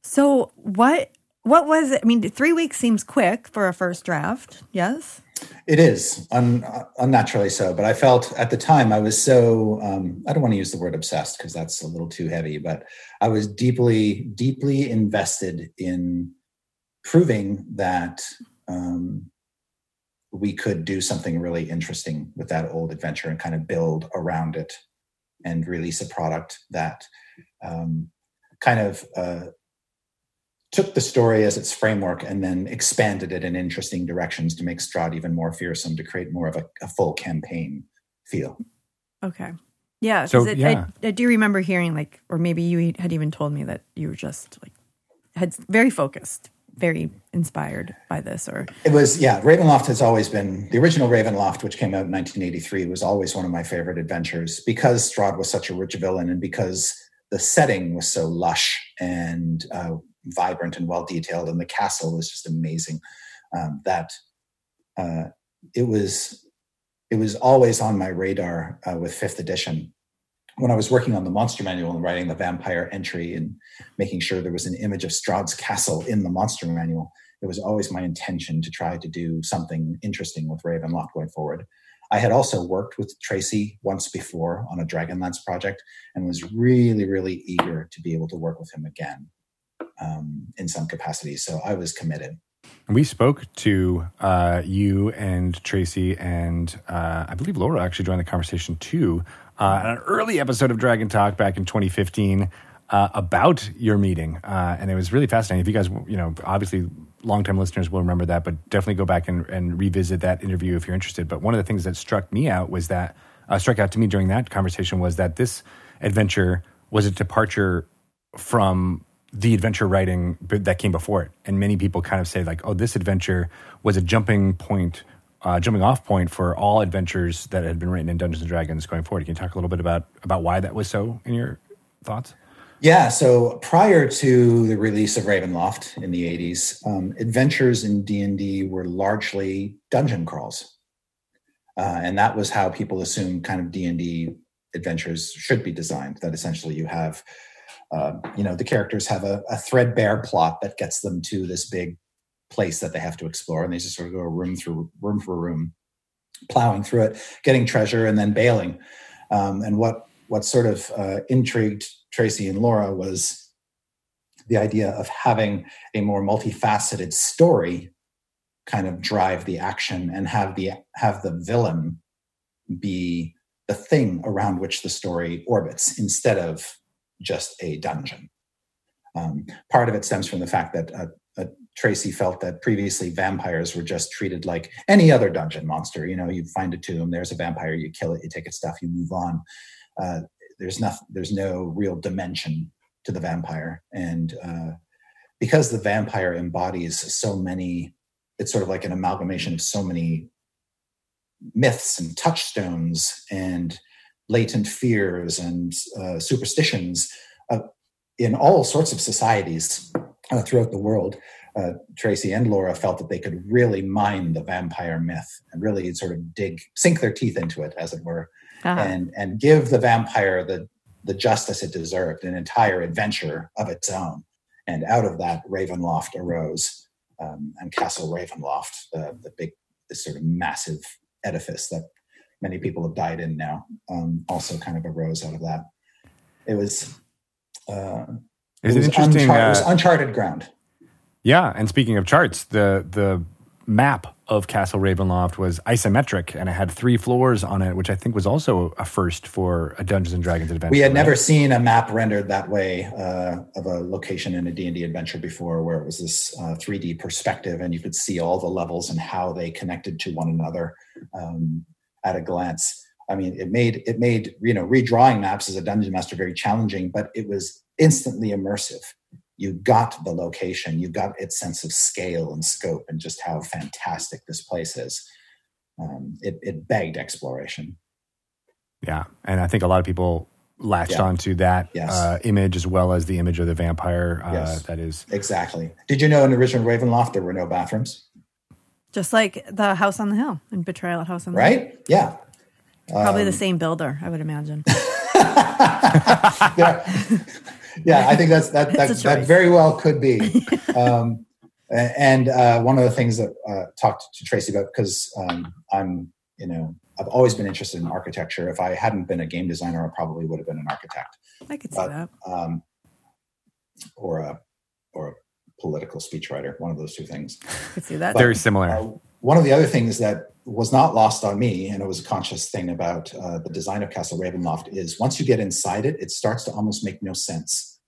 So what what was it? I mean, three weeks seems quick for a first draft. Yes. It is un, unnaturally so, but I felt at the time I was so um, I don't want to use the word obsessed because that's a little too heavy, but I was deeply, deeply invested in proving that um, we could do something really interesting with that old adventure and kind of build around it and release a product that um, kind of uh, took the story as its framework and then expanded it in interesting directions to make Strahd even more fearsome, to create more of a, a full campaign feel. Okay. Yeah. So, 'cause it, yeah. I, I do remember hearing like, or maybe you had even told me that you were just like had very focused, very inspired by this, or It was, yeah, Ravenloft has always been the original Ravenloft, which came out in 1983, was always one of my favorite adventures because Strahd was such a rich villain and because the setting was so lush and uh, vibrant and well detailed, and the castle was just amazing. Um, that uh, it was, it was always on my radar uh, with fifth edition. When I was working on the monster manual and writing the vampire entry and making sure there was an image of Strahd's castle in the monster manual, it was always my intention to try to do something interesting with Ravenloft going forward. I had also worked with Tracy once before on a Dragonlance project and was really, really eager to be able to work with him again um, in some capacity. So I was committed. We spoke to uh, you and Tracy, and uh, I believe Laura actually joined the conversation too uh, an early episode of Dragon Talk back in 2015 uh, about your meeting, uh, and it was really fascinating. If you guys, you know, obviously longtime listeners will remember that, but definitely go back and, and revisit that interview if you're interested. But one of the things that struck me out was that uh, struck out to me during that conversation was that this adventure was a departure from the adventure writing that came before it. And many people kind of say like, oh, this adventure was a jumping point, uh, jumping off point for all adventures that had been written in Dungeons and Dragons going forward. Can you talk a little bit about about why that was so in your thoughts? Yeah, so prior to the release of Ravenloft in the 80s, um, adventures in D&D were largely dungeon crawls. Uh, and that was how people assumed kind of D&D adventures should be designed, that essentially you have, uh, you know, the characters have a, a threadbare plot that gets them to this big place that they have to explore. And they just sort of go room through room for room, plowing through it, getting treasure and then bailing. Um, and what, what sort of uh, intrigued Tracy and Laura was the idea of having a more multifaceted story kind of drive the action and have the have the villain be the thing around which the story orbits instead of just a dungeon. Um, part of it stems from the fact that uh, Tracy felt that previously vampires were just treated like any other dungeon monster. You know, you find a tomb, there's a vampire, you kill it, you take its stuff, you move on. Uh, there's nothing there's no real dimension to the vampire and uh, because the vampire embodies so many it's sort of like an amalgamation of so many myths and touchstones and latent fears and uh, superstitions uh, in all sorts of societies uh, throughout the world uh, tracy and laura felt that they could really mine the vampire myth and really sort of dig sink their teeth into it as it were Ah. and and give the vampire the the justice it deserved, an entire adventure of its own. And out of that, Ravenloft arose. um, and Castle Ravenloft, the, the big, this sort of massive edifice that many people have died in now, um, also kind of arose out of that. It was. Uh, Is it it was interesting? unchar- it was uh, uncharted ground. Yeah, and speaking of charts, the the map of Castle Ravenloft was isometric, and it had three floors on it, which I think was also a first for a Dungeons and Dragons adventure. We had right? never seen a map rendered that way uh, of a location in a D&D adventure before where it was this uh, 3D perspective and you could see all the levels and how they connected to one another um, at a glance. I mean, it made it made you know redrawing maps as a dungeon master very challenging, but it was instantly immersive. You got the location, you got its sense of scale and scope, and just how fantastic this place is. Um, it, it begged exploration. Yeah, and I think a lot of people latched Yeah. onto that Yes. uh, image as well as the image of the vampire. Uh, Yes. That is, Exactly. Did you know in original Ravenloft there were no bathrooms? Just like the house on the hill and Betrayal at House on the Hill. Right? Yeah. Probably Um, the same builder, I would imagine. yeah. yeah, I think that's that that, that very well could be. Um, and uh, one of the things that uh, talked to Tracy about because um, I'm you know I've always been interested in architecture. If I hadn't been a game designer, I probably would have been an architect I could see But- that. um, or a or a political speechwriter. One of those two things. I could see that. very similar. Uh, one of the other things that was not lost on me, and it was a conscious thing about uh, the design of Castle Ravenloft, is once you get inside it, it starts to almost make no sense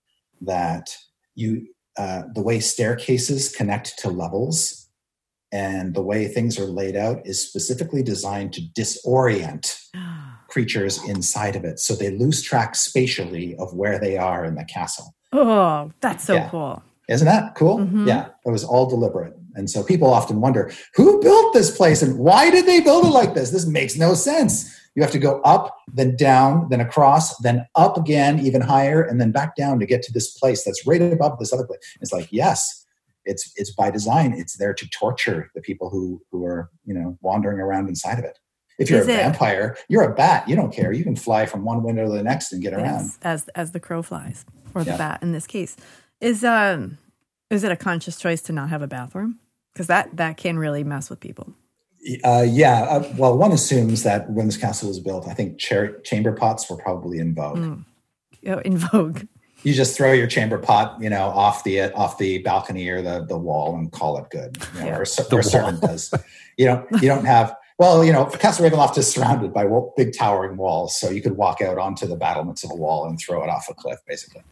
that you uh, the way staircases connect to levels and the way things are laid out is specifically designed to disorient creatures inside of it, so they lose track spatially of where they are in the castle. oh, that's so Yeah. cool. Isn't that cool? Mhm. Yeah, it was all deliberate. And so people often wonder who built this place and why did they build it like this? This makes no sense. You have to go up, then down, then across, then up again, even higher, and then back down to get to this place that's right above this other place. It's like, yes, it's it's by design. It's there to torture the people who who are you know wandering around inside of it. If you're Is a it- vampire, you're a bat. You don't care. You can fly from one window to the next and get around. As as the crow flies or the Yeah. bat in this case. Is um is it a conscious choice to not have a bathroom? Because that that can really mess with people. Uh, yeah. Uh, well, one assumes that when this castle was built, I think char- chamber pots were probably in vogue. Mm. You know, in vogue. You just throw your chamber pot, you know, off the off the balcony or the the wall and call it good. You know, Yeah. or, The or wall. servant does. You don't you don't have. Well, you know, Castle Ravenloft is surrounded by big towering walls, so you could walk out onto the battlements of a wall and throw it off a cliff, basically.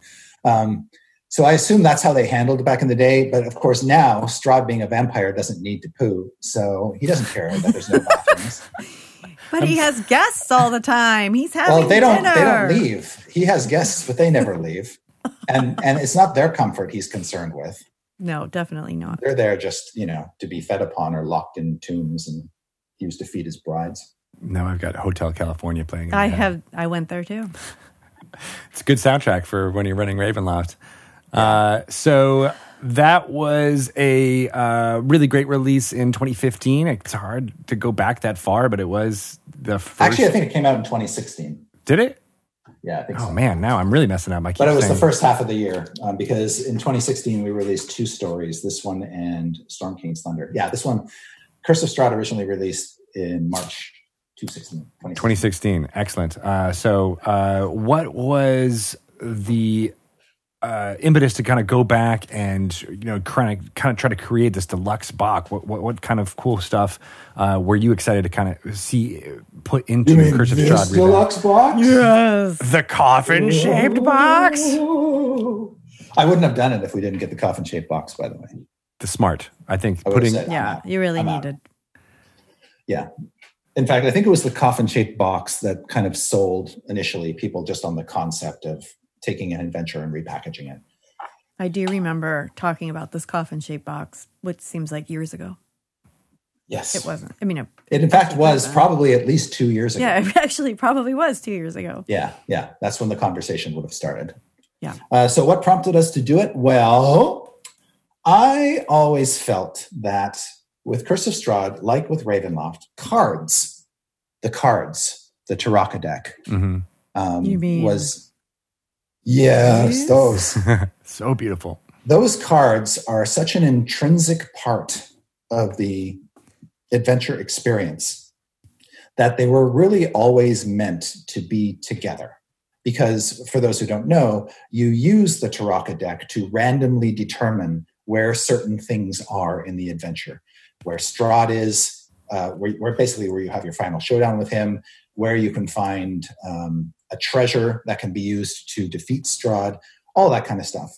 Um, so I assume that's how they handled it back in the day. But of course, now Strahd, being a vampire, doesn't need to poo, so he doesn't care that there's no bathrooms. But he has guests all the time. He's having well, they don't dinner. they don't leave. He has guests, but they never leave, and and it's not their comfort he's concerned with. No, definitely not. They're there just you know to be fed upon or locked in tombs and used to feed his brides. now I've got Hotel California playing. I have I went there too. It's a good soundtrack for when you're running Ravenloft. Uh, so that was a uh, really great release in 2015. It's hard to go back that far, but it was the first. Actually, I think it came out in 2016. did it? Yeah, I think Oh so. man, now I'm really messing up. I But it was the first half of the year um, because in 2016 we released two stories. This one and Storm King's Thunder. Yeah, this one, Curse of Strahd, originally released in March 2016. 2016. 2016. Excellent. Uh, so, uh, what was the uh, impetus to kind of go back and you know kind of kind of try to create this deluxe box? What what, what kind of cool stuff uh, were you excited to kind of see put into the Curse of Strahd? revamp? box? Yes. The coffin shaped box. I wouldn't have done it if we didn't get the coffin shaped box, by the way. The smart. I think I putting said- Yeah, out. you really I'm out. needed. Yeah. In fact, I think it was the coffin shaped box that kind of sold initially people just on the concept of taking an adventure and repackaging it. I do remember talking about this coffin shaped box, which seems like years ago. Yes. It wasn't. I mean, it, It, in fact, was probably at least two years ago. yeah, it actually probably was two years ago. Yeah, yeah. That's when the conversation would have started. Yeah. Uh, so, what prompted us to do it? Well, I always felt that with Curse of Strahd, like with Ravenloft, cards, the cards, the Taraka deck, Mhm. um, You mean- was yes, Yes? those so beautiful. those cards are such an intrinsic part of the adventure experience that they were really always meant to be together. Because for those who don't know, you use the Taraka deck to randomly determine where certain things are in the adventure, where Strahd is, uh, where, where, basically where you have your final showdown with him, where you can find um, a treasure that can be used to defeat Strahd, all that kind of stuff.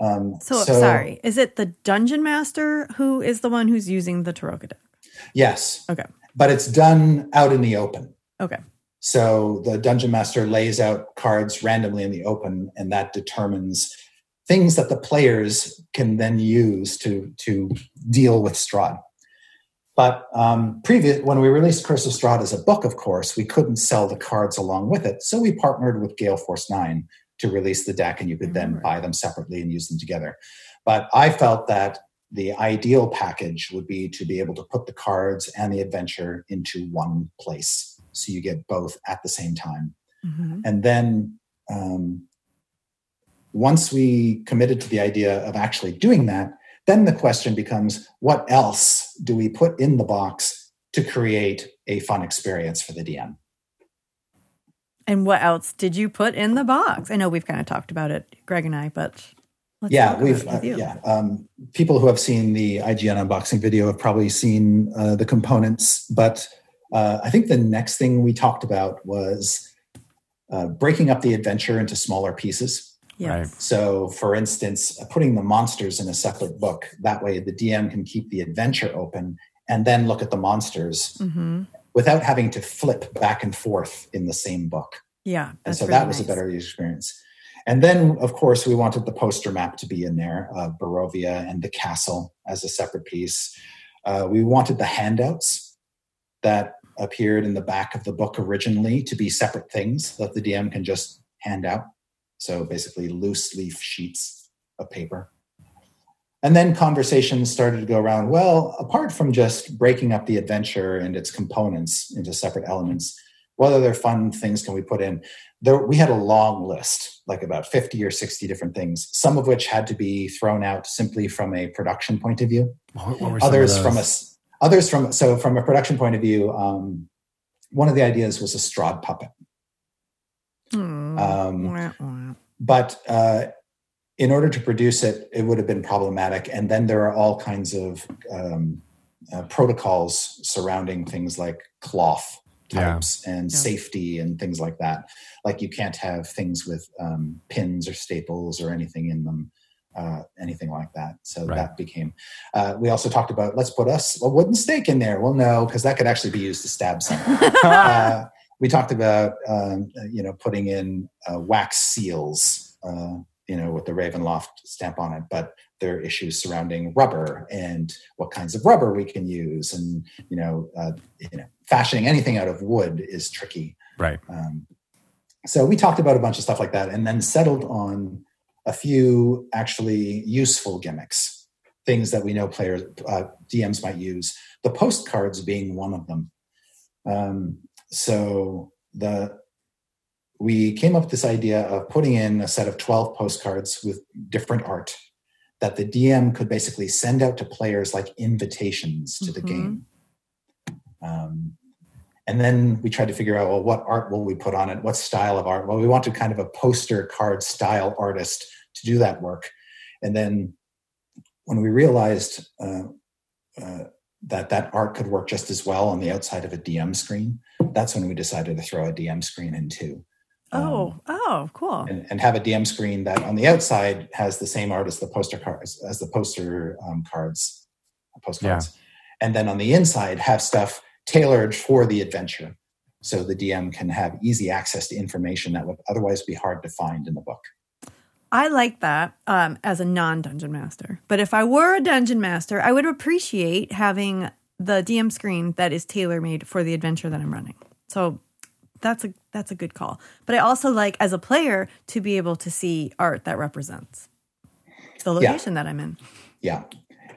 Um, so, so, sorry, is it the dungeon master who is the one who's using the Taraka deck? Yes. Okay. But it's done out in the open. Okay. So the dungeon master lays out cards randomly in the open, and that determines things that the players can then use to to deal with Strahd. But um, previous, when we released Curse of Strahd as a book, of course, we couldn't sell the cards along with it. So we partnered with Gale Force 9 to release the deck, and you could then buy them separately and use them together. But I felt that the ideal package would be to be able to put the cards and the adventure into one place. So you get both at the same time. Mm-hmm. And then um, once we committed to the idea of actually doing that, then the question becomes what else do we put in the box to create a fun experience for the DM? And what else did you put in the box? I know we've kind of talked about it, Greg and I, but yeah, we've uh, yeah. Um, people who have seen the IGN unboxing video have probably seen uh, the components, but uh, I think the next thing we talked about was uh, breaking up the adventure into smaller pieces. Right. So, for instance, putting the monsters in a separate book. That way, the DM can keep the adventure open and then look at the monsters mm-hmm. without having to flip back and forth in the same book. Yeah. And so really that was nice. a better experience. And then, of course, we wanted the poster map to be in there, uh, Barovia and the castle as a separate piece. Uh, we wanted the handouts that appeared in the back of the book originally to be separate things that the DM can just hand out. So basically, loose leaf sheets of paper. And then conversations started to go around well, apart from just breaking up the adventure and its components into separate elements, what other fun things can we put in? There, we had a long list, like about 50 or 60 different things, some of which had to be thrown out simply from a production point of view. Others from a others from so from a production point of view, um, one of the ideas was a Strahd puppet. Um, but uh, in order to produce it, it would have been problematic. And then there are all kinds of um, uh, protocols surrounding things like cloth types yeah. and yeah. safety and things like that. Like you can't have things with um, pins or staples or anything in them. Uh, anything like that. So right. that became. Uh, we also talked about let's put us a wooden stake in there. Well, no, because that could actually be used to stab someone. uh, we talked about um, you know putting in uh, wax seals uh, you know with the ravenloft stamp on it but there are issues surrounding rubber and what kinds of rubber we can use and you know uh, you know fashioning anything out of wood is tricky. Right. Um, so we talked about a bunch of stuff like that and then settled on a few actually useful gimmicks things that we know players uh, dms might use the postcards being one of them. Um, so the we came up with this idea of putting in a set of 12 postcards with different art that the DM could basically send out to players like invitations to mm-hmm. the game. Um, and then we tried to figure out, well, what art will we put on it? What style of art? Well, we wanted kind of a poster card style artist to do that work. And then when we realized uh, uh, that that art could work just as well on the outside of a DM screen, that's when we decided to throw a DM screen in too. Oh, um, oh, cool. And, and, have a DM screen that on the outside has the same art as the poster cards, as the poster um, cards, postcards. Yeah. And then on the inside have stuff tailored for the adventure. So the DM can have easy access to information that would otherwise be hard to find in the book. I like that um, as a non dungeon master. But if I were a dungeon master, I would appreciate having the DM screen that is tailor made for the adventure that I'm running. So that's a that's a good call. But I also like as a player to be able to see art that represents the location yeah. that I'm in. Yeah.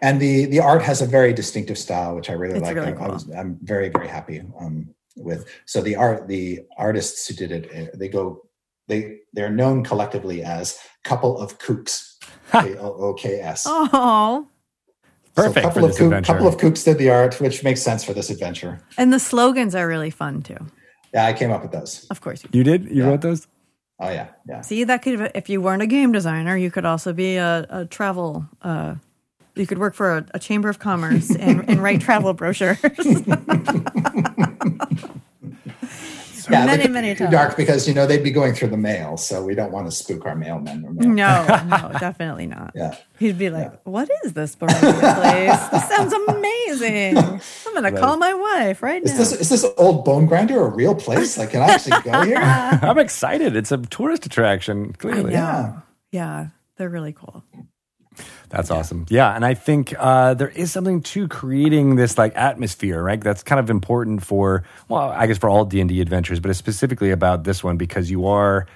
And the the art has a very distinctive style, which I really it's like. Really I, cool. I was, I'm very very happy um, with. So the art, the artists who did it, eh, they go, they they're known collectively as couple of kooks. K O O K S. Oh, Perfect So a couple for of this kook- adventure. couple of kooks did the art, which makes sense for this adventure. and the slogans are really fun too. Yeah, I came up with those. Of course, you. you did? You Yeah. wrote those? Oh yeah, yeah. See, that could if you weren't a game designer, you could also be a, a travel. Uh, you could work for a, a chamber of commerce and, and write travel brochures. yeah, many, many times. Dark because you know they'd be going through the mail, so we don't want to spook our mailmen. Mail. no, no, definitely not. Yeah. He'd be like, "What is this Barovia place? This sounds amazing. I'm gonna call my wife right Is now." this is this Old Bonegrinder a real place? Like, can I actually go here? I'm excited. It's a tourist attraction, clearly. yeah, yeah, they're really cool. That's awesome. Yeah, and I think uh, there is something to creating this like atmosphere, right? That's kind of important for well, I guess for all D and D adventures, but it's specifically about this one because you are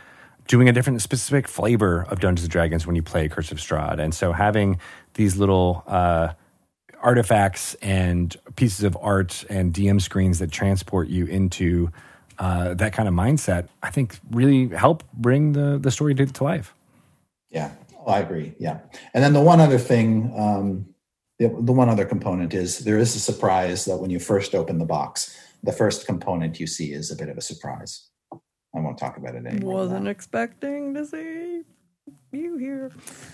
doing a different specific flavor of Dungeons and Dragons when you play Curse of Strahd, and so having these little uh, artifacts and pieces of art and DM screens that transport you into uh, that kind of mindset, I think really help bring the the story to, to life. Yeah, oh, I agree. Yeah, and then the one other thing, um, the, the one other component is there is a surprise that when you first open the box, the first component you see is a bit of a surprise. I won't talk about it anymore. Wasn't expecting to see you here.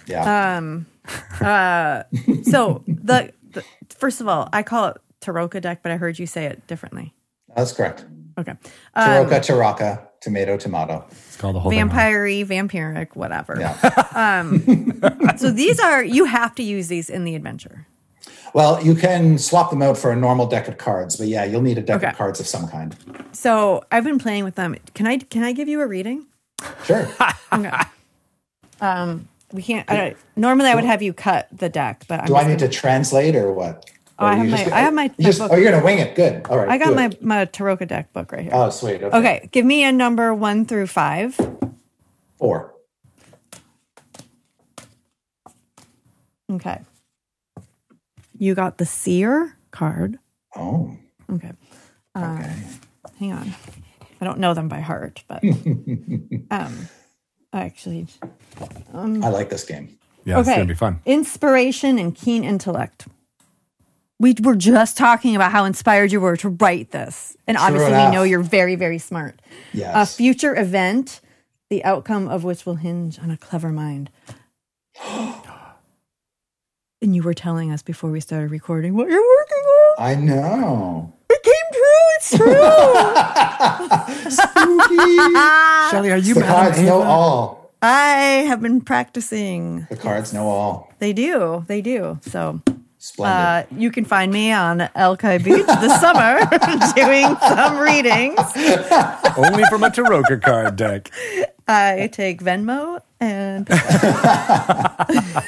Yeah, Um. Uh. So the, the first of all, I call it Tarokka deck, but I heard you say it differently. that's correct. Okay. Um, Tarokka, Taraka, tomato, tomato. It's called the whole thing. vampire vampiric, whatever. Yeah. So these are you have to use these in the adventure. Well, you can swap them out for a normal deck of cards, but yeah, you'll need a deck Okay. of cards of some kind. So I've been playing with them. Can I can I give you a reading? Sure. Okay. um, we can't. I don't, normally, I would have you cut the deck, but I'm Do I need gonna- to translate or what? Oh, I you have just- my- I have my- you just- Oh, you're gonna wing it. Good. All right. I got do my it. my Tarokka deck book right here. Oh, sweet. Okay. Okay, give me a number one through five. Four. Okay. You got the seer card. Oh. Okay. Uh, Okay. Hang on. I don't know them by heart, but um, I actually, I like this game. Yeah, it's gonna be fun. Inspiration and keen intellect. We were just talking about how inspired you were to write this, and obviously we know you're very, very smart. A future event, the outcome of which will hinge on a clever mind. and you were telling us before we started recording what you're working on. I know. It came true. It's true. Spooky. Shelly, are you the Madame cards know all. I have been practicing. The cards know all. They do. They do. So Splendid. Uh, you can find me on Alki Beach this summer doing some readings. Only from a Tarokka card deck. I take Venmo and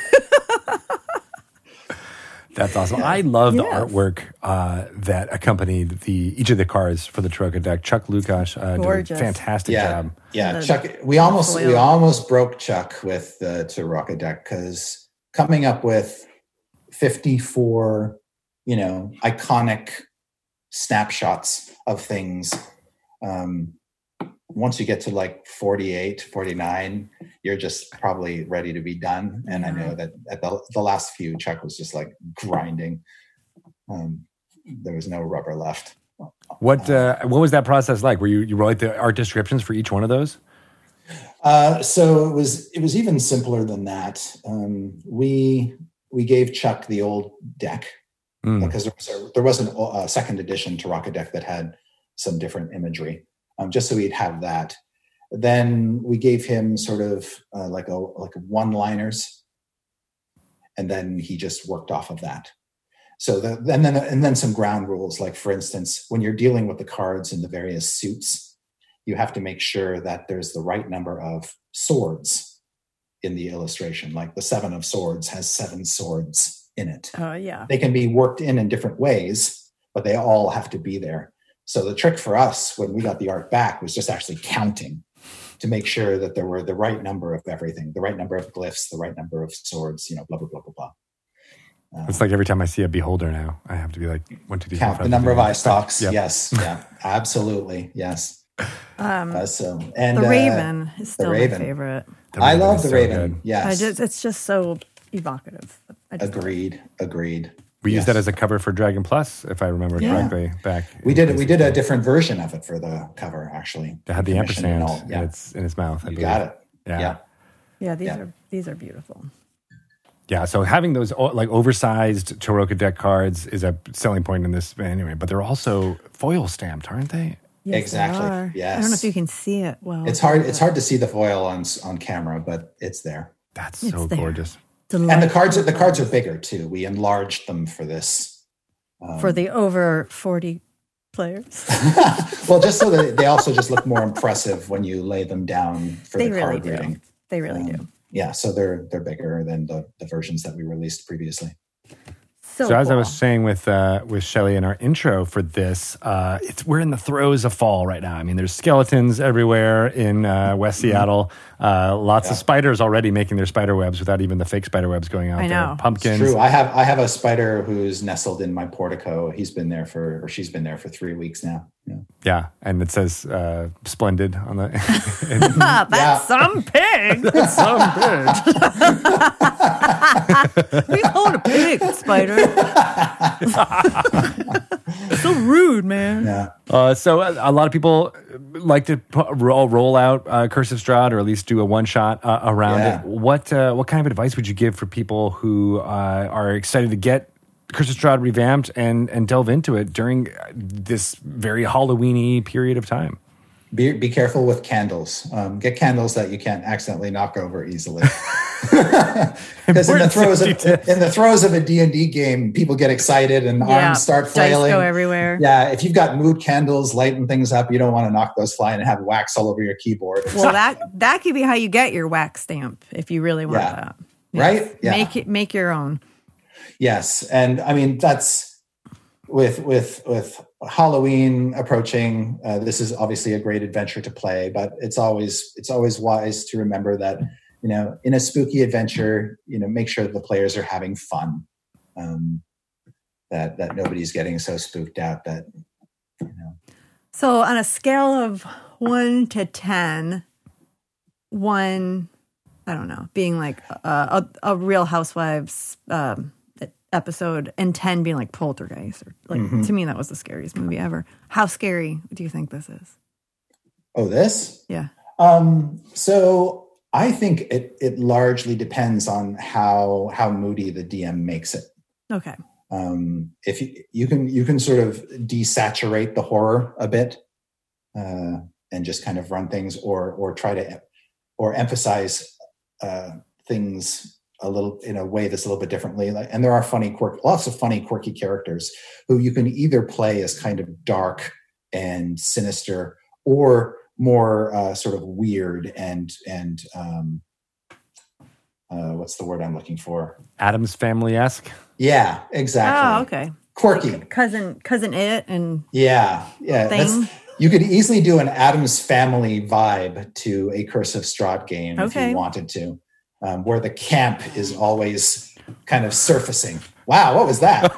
That's awesome. I love the artwork uh, that accompanied the each of the cards for the Tarokka deck. Chuck Lukacs uh, did a fantastic yeah. job. Yeah. The Chuck, we almost we almost broke Chuck with the Taraka deck because coming up with 54, you know, iconic snapshots of things. Um, once you get to like 48, 49, you're just probably ready to be done. And I know that at the, the last few, Chuck was just like grinding. Um, there was no rubber left. What uh, what was that process like? Were you you wrote the art descriptions for each one of those? Uh, so it was it was even simpler than that. Um, we we gave Chuck the old deck Mm. because there was, a, there was an, a second edition Tarokka Deck that had some different imagery, um, just so he'd have that. Then we gave him sort of uh, like a like one liners, and then he just worked off of that. So the, and then and then some ground rules, like for instance, when you're dealing with the cards in the various suits, you have to make sure that there's the right number of swords in the illustration. Like the seven of swords has seven swords in it oh yeah. they can be worked in in different ways, but they all have to be there. So the trick for us when we got the art back was just actually counting to make sure that there were the right number of everything, the right number of glyphs, the right number of swords, you know, blah blah blah blah blah. Uh, It's like every time I see a beholder now, I have to be like one, two, three, four, count the number of six, eye stalks. Yep. Yes, yeah, absolutely, yes. Uh, so and The uh, Raven is still my Raven. favorite. The I love the so Raven. good. Yes, I just, it's just so evocative. I just agreed. Agreed. We used that as a cover for Dragon Plus, if I remember Yeah. correctly. Back We did. We did a different version of it for the cover. Actually, It had the Commissioned and ampersand all. in Yeah, its in its mouth. I you believe. got it. Yeah. Yeah. Yeah, these Yeah. are these are beautiful. Yeah, so having those like oversized Tarokka deck cards is a selling point in this anyway, but they're also foil stamped, aren't they? Yes, they Exactly. Yes. I don't know if you can see it well. It's hard. It's hard to see the foil on on camera, but it's there. That's It's so there. gorgeous. And the cards. are The cards are bigger too. We enlarged them for this. for the over forty players. Well, just so that they also just look more impressive when you lay them down for they the really card do. reading. They really Um, do. Yeah, so they're they're bigger than the, the versions that we released previously. So, So as I was saying with uh, with Shelly in our intro for this, uh, it's we're in the throes of fall right now. I mean, there's skeletons everywhere in uh, West Seattle. Uh, lots of spiders already making their spider webs without even the fake spider webs going out I there. know. It's Pumpkins. true. I have I have a spider who's nestled in my portico. He's been there for or she's been there for three weeks now. Yeah. Yeah, and it says uh, "splendid" on the. That's Yeah. some pig. Some pig. we own a pig, spider. so rude, man. Yeah. Uh, so a, a lot of people like to roll, roll out uh, Curse of Strahd or at least do a one shot uh, around Yeah. it. What uh, what kind of advice would you give for people who uh, are excited to get Curse of Strahd revamped and and delve into it during uh, this very Halloweeny period of time? Be be careful with candles. Um, get candles that you can't accidentally knock over easily. Because in the Important throes of safety tips. in the throes of a D and D game, people get excited and Yeah, arms start dice flailing. go everywhere. Yeah, if you've got mood candles lighting things up, you don't want to knock those flying and have wax all over your keyboard. Well, that that could be how you get your wax stamp if you really want Yeah. that. Right? Yeah. Make it make your own. Yes, and I mean that's with with with Halloween approaching. Uh, this is obviously a great adventure to play, but it's always it's always wise to remember that you know in a spooky adventure, you know, make sure the players are having fun. Um, that that nobody's getting so spooked out that you know. So on a scale of one to ten, one, I don't know, being like uh, a, a Real Housewives um, episode, and ten being like Poltergeist. Or, like Mm-hmm. to me, that was the scariest movie ever. How scary do you think this is? Oh, this. Yeah. Um, so I think it it largely depends on how how moody the DM makes it. Okay. um, if you, you can you can sort of desaturate the horror a bit uh, and just kind of run things or or try to or emphasize uh, things a little in a way that's a little bit differently and there are funny quirk lots of funny quirky characters who you can either play as kind of dark and sinister or more uh, sort of weird and and um, uh, what's the word i'm looking for Addams Family esque. yeah exactly Oh, okay. quirky Cousin, cousin, it, and Yeah, yeah. Thing. You could easily do an Addams Family vibe to a Curse of Strahd game if you wanted to, um, where the camp is always kind of surfacing. Wow, what was that?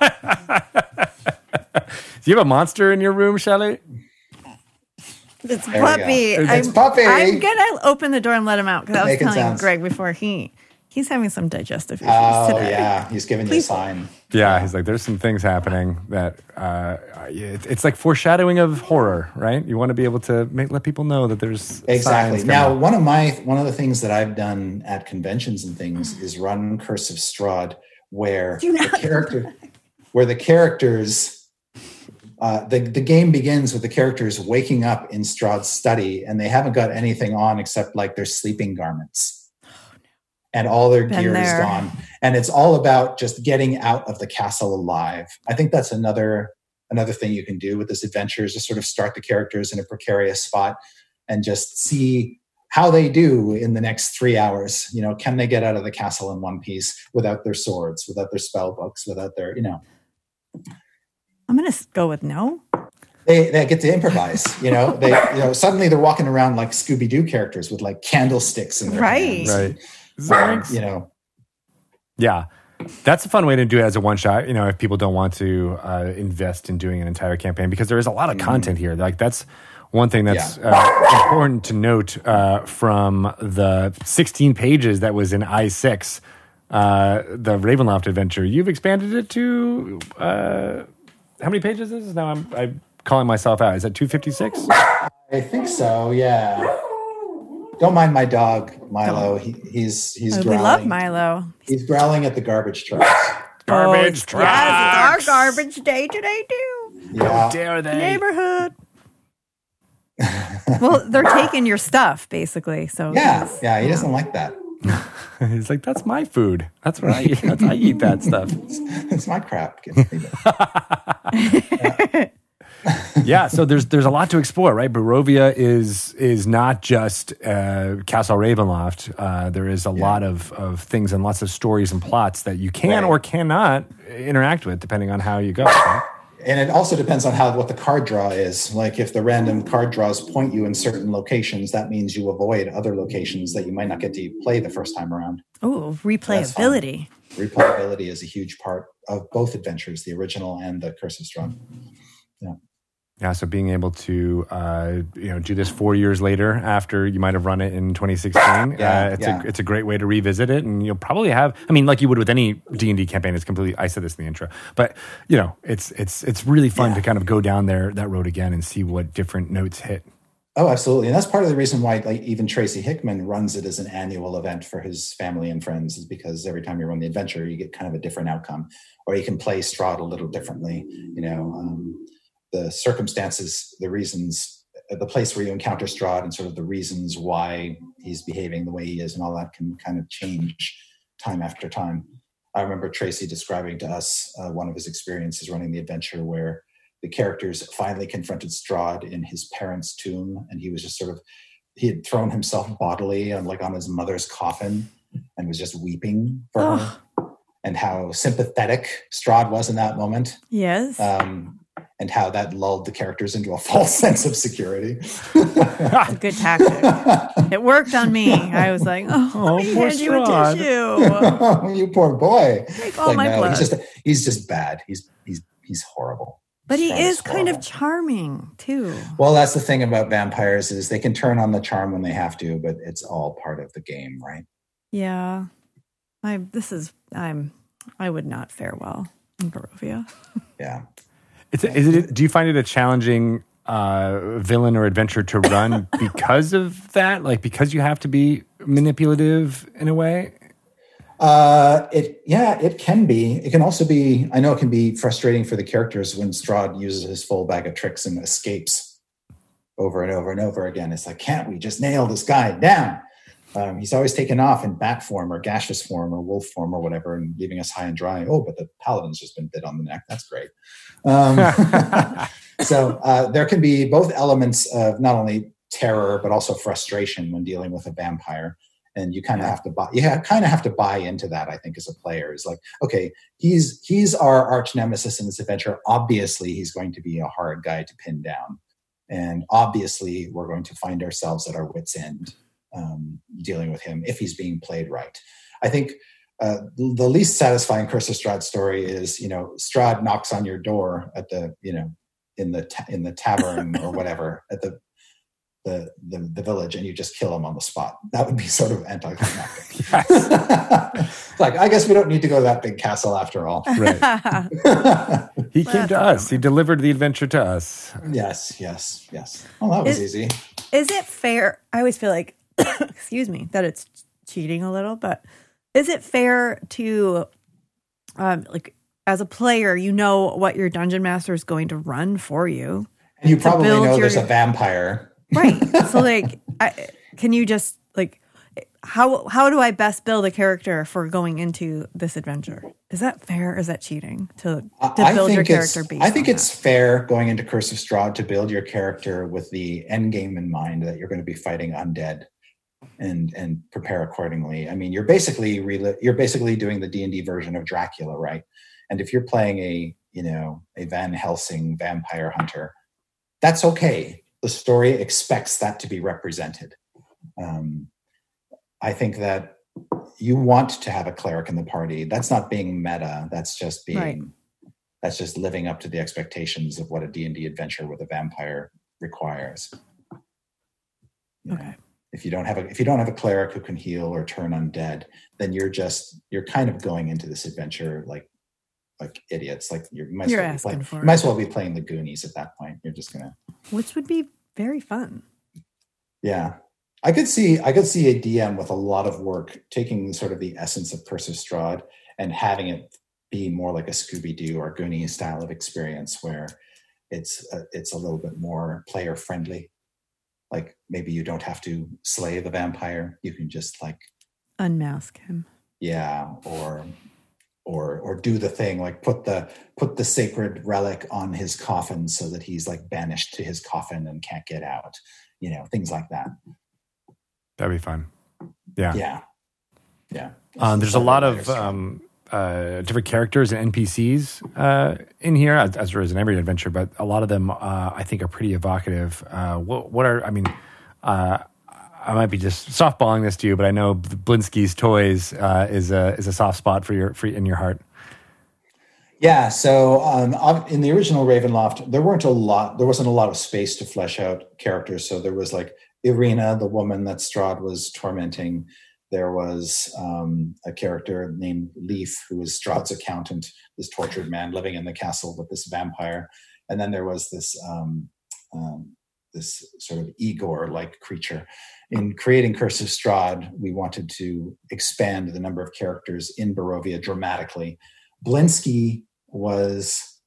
Do you have a monster in your room, Shelley? it's There puppy. It's I'm, Puppy. I'm gonna open the door and let him out because I was telling sounds. Greg before he he's having some digestive issues Oh today. yeah, he's giving you a sign. Yeah, he's like, there's some things happening that uh, it, it's like foreshadowing of horror, right? You want to be able to make, let people know that there's Exactly. signs Now, coming. one of my one of the things that I've done at conventions and things is run Curse of Strahd, where Do the not- character, where the characters, uh, the the game begins with the characters waking up in Strahd's study, and they haven't got anything on except like their sleeping garments, and all their Been gear is gone, and it's all about just getting out of the castle alive. I think that's another another thing you can do with this adventure is just sort of start the characters in a precarious spot and just see how they do in the next three hours. You know, can they get out of the castle in one piece without their swords, without their spell books, without their, you know, I'm gonna go with no. they, they get to improvise, you know, they, you know, suddenly they're walking around like Scooby-Doo characters with like candlesticks in their Right. hands. right. Um, you know, Yeah. That's a fun way to do it as a one shot, you know, if people don't want to uh, invest in doing an entire campaign because there is a lot of Mm-hmm. content here. Like that's One thing that's uh, important to note uh, from the 16 pages that was in I6, uh, the Ravenloft adventure, you've expanded it to uh, how many pages is this? Now I'm, I'm calling myself out. Is that 256? I think so. Yeah. Don't mind my dog, Milo. He, he's he's Oh, we love Milo. He's growling at the garbage trucks. Garbage Oh, trucks. Yes, it's our garbage day today too. Yeah. Dare they? Neighborhood. well, they're taking your stuff basically. So Yeah. he's- Yeah. He doesn't like that. He's like, that's my food. That's what I eat. That's, I eat that stuff. It's my crap. Give me that. yeah, so there's there's a lot to explore, right? Barovia is is not just uh, Castle Ravenloft. Uh, there is a lot of, of things and lots of stories and plots that you can Right. or cannot interact with, depending on how you go. right? And it also depends on how what the card draw is. Like if the random card draws point you in certain locations, that means you avoid other locations that you might not get to play the first time around. Oh, That's fun. replayability. Replayability is a huge part of both adventures, the original and the Curse of Strahd. Yeah, so being able to uh, you know do this four years later after you might have run it in 2016, Yeah, uh, it's yeah. a it's a great way to revisit it, and you'll probably have. I mean, like you would with any D and D campaign, it's completely. I said this in the intro, but you know, it's it's it's really fun Yeah. to kind of go down there that road again and see what different notes hit. Oh, absolutely. And that's part of the reason why like even Tracy Hickman runs it as an annual event for his family and friends is because every time you run the adventure, you get kind of a different outcome. Or you can play Strahd a little differently. You know, um, the circumstances, the reasons, the place where you encounter Strahd and sort of the reasons why he's behaving the way he is and all that can kind of change time after time. I remember Tracy describing to us uh, one of his experiences running the adventure where the characters finally confronted Strahd in his parents' tomb, and he was just sort of he had thrown himself bodily on like on his mother's coffin and was just weeping for her, and how sympathetic Strahd was in that moment, Yes. um, and how that lulled the characters into a false sense of security. Good tactic. It worked on me. I was like, oh, Oh, let me poor hand you a tissue. you poor boy. Take all Like, my no, blood. he's just he's just bad. He's he's he's horrible. but he Strahd is kind of charming too. Well, that's the thing about vampires is they can turn on the charm when they have to, but it's all part of the game, right? Yeah. I this is I'm I would not fare well in Barovia. Yeah. It's a, is it? Do you find it a challenging uh, villain or adventure to run because of that? Like because you have to be manipulative in a way. Uh, it yeah, it can be. It can also be. I know it can be frustrating for the characters when Strahd uses his full bag of tricks and escapes over and over and over again. It's like, can't we just nail this guy down? Um, he's always taken off in bat form or gaseous form or wolf form or whatever, and leaving us high and dry. Oh, but the paladin's just been bit on the neck. That's great. Um, so uh, there can be both elements of not only terror but also frustration when dealing with a vampire. And you kind of have to buy you kind of have to buy into that i think as a player. Is like okay he's he's our arch nemesis in this adventure. Obviously he's going to be a hard guy to pin down. And obviously we're going to find ourselves at our wits end um, dealing with him if he's being played right. I think uh, the least satisfying curse of strahd story is you know strahd knocks on your door at the you know in the ta- in the tavern or whatever at the the, the the village and you just kill him on the spot. That would be sort of anticlimactic. like I guess we don't need to go to that big castle after all. Right. He came That's to us. He delivered the adventure to us. yes, yes, yes. Oh, that was Is- easy. is it fair? I always feel like, excuse me, that it's cheating a little, but is it fair to, um, like, as a player, you know what your dungeon master is going to run for you, And you probably know your- there's a vampire. right? so, like, I, can you just like, how how do I best build a character for going into this adventure? Is that fair? Is that cheating to to build your character based? I think it's fair going into Curse of Strahd to build your character with the end game in mind that you're going to be fighting undead and and prepare accordingly. I mean, you're basically rel- you're basically doing the D and D version of Dracula, right? And if you're playing a you know a Van Helsing vampire hunter, that's okay. The story expects that to be represented. Um, I think that you want to have a cleric in the party. That's not being meta. That's just being Right. that's just living up to the expectations of what a D&D adventure with a vampire requires. Okay. If you don't have a if you don't have a cleric who can heal or turn undead, then you're just you're kind of going into this adventure like like idiots. Like you're, you might You're well be asking playing, for you might as well be playing the Goonies at that point. You're just gonna Which would be very fun. Yeah. I could see I could see a DM with a lot of work taking sort of the essence of Curse of Strahd and having it be more like a Scooby Doo or Goonie style of experience where it's a, it's a little bit more player friendly. Like maybe you don't have to slay the vampire; you can just like Unmask him. yeah, or or or do the thing like put the put the sacred relic on his coffin so that he's like banished to his coffin and can't get out. You know, things like that. That'd be fun. Yeah. Yeah. Yeah. Um, there's a lot of um, uh, different characters and NPCs uh, in here, as, as there is in every adventure, but a lot of them uh, I think are pretty evocative. Uh, what, what are, I mean, uh, I might be just softballing this to you, but I know Blinsky's Toys uh, is a is a soft spot for your for, in your heart. Yeah. So um, in the original Ravenloft, there weren't a lot. There wasn't a lot of space to flesh out characters. So there was like Ireena, the woman that Strahd was tormenting. There was um, a character named Lief, who was Strahd's accountant, this tortured man living in the castle with this vampire. And then there was this um, um, this sort of Igor-like creature. In creating Curse of Strahd, we wanted to expand the number of characters in Barovia dramatically. Blinsky was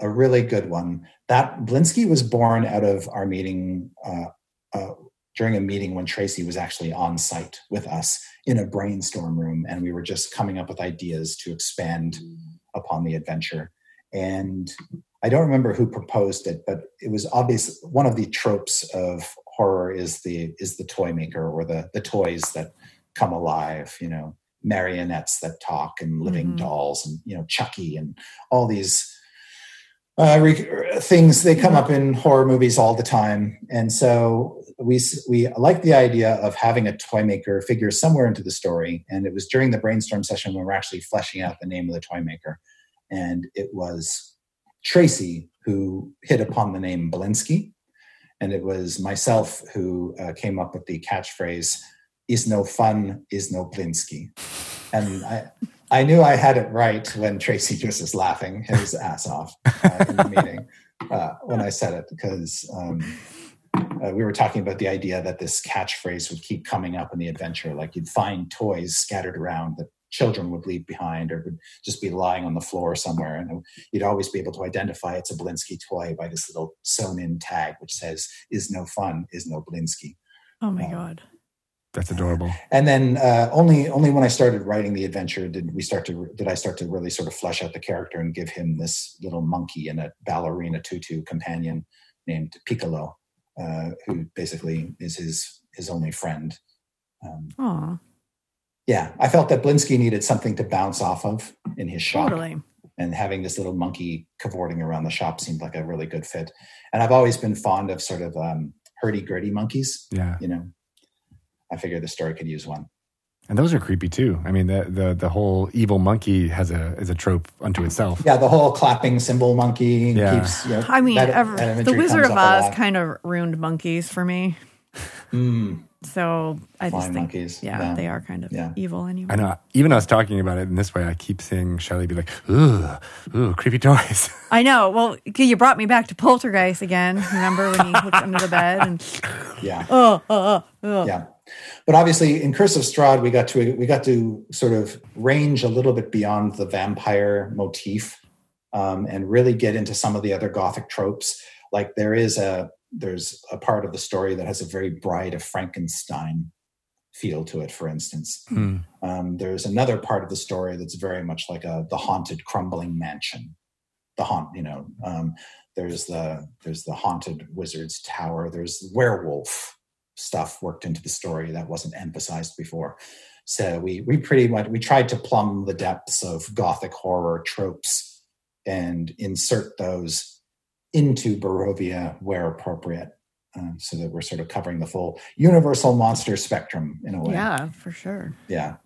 a really good one. That Blinsky was born out of our meeting uh, uh, during a meeting when Tracy was actually on site with us in a brainstorm room, and we were just coming up with ideas to expand upon the adventure. And I don't remember who proposed it, but it was obvious one of the tropes of horror is the is the toy maker or the the toys that come alive. You know, marionettes that talk and living Mhm. dolls and you know Chucky and all these uh, re- things they come up in horror movies all the time and so we we like the idea of having a toy maker figure somewhere into the story and it was during the brainstorm session when we we're actually fleshing out the name of the toy maker and it was tracy who hit upon the name Blinsky, and it was myself who uh, came up with the catchphrase is no fun is no blinsky and i I knew I had it right when Tracy just was laughing his ass off uh, in the meeting uh, when I said it because um, uh, we were talking about the idea that this catchphrase would keep coming up in the adventure. Like you'd find toys scattered around that children would leave behind or would just be lying on the floor somewhere. And you'd always be able to identify it's a Blinsky toy by this little sewn in tag which says, is no fun, is no Blinsky. Oh my Um, god. That's adorable. and then uh, only only when I started writing the adventure did we start to did I start to really sort of flesh out the character and give him this little monkey and a ballerina tutu companion named Piccolo, uh, who basically is his his only friend. Um, Aw, yeah, I felt that Blinsky needed something to bounce off of in his shop, totally. and having this little monkey cavorting around the shop seemed like a really good fit. And I've always been fond of sort of um, hurdy gurdy monkeys. Yeah. You know, I figured the story could use one. And those are creepy too. I mean, the the, the whole evil monkey has a is a trope unto itself. Yeah, the whole clapping cymbal monkey Yeah. keeps. You know, I mean, that- ever, that the Wizard of Oz kind of ruined monkeys for me. Mm, So I just think, monkeys. yeah, they are kind of Yeah. evil anyway. I know. Even us talking about it in this way, I keep seeing Shelly be like, "Ooh, ooh, creepy toys." I know. Well, you brought me back to Poltergeist again. Remember when he looks under the bed and Yeah, oh, oh, oh, oh. yeah. But obviously, in Curse of Strahd, we got to we got to sort of range a little bit beyond the vampire motif, um, and really get into some of the other gothic tropes. Like there is a there's a part of the story that has a very Bride of Frankenstein feel to it. For instance, Hmm. Um, there's another part of the story that's very much like a the haunted crumbling mansion. The haunt, you know. Um, there's the there's the haunted wizard's tower. There's werewolf stuff worked into the story that wasn't emphasized before. So we we pretty much we tried to plumb the depths of gothic horror tropes and insert those into Barovia where appropriate, um, so that we're sort of covering the full universal monster spectrum in a way. yeah, for sure. yeah.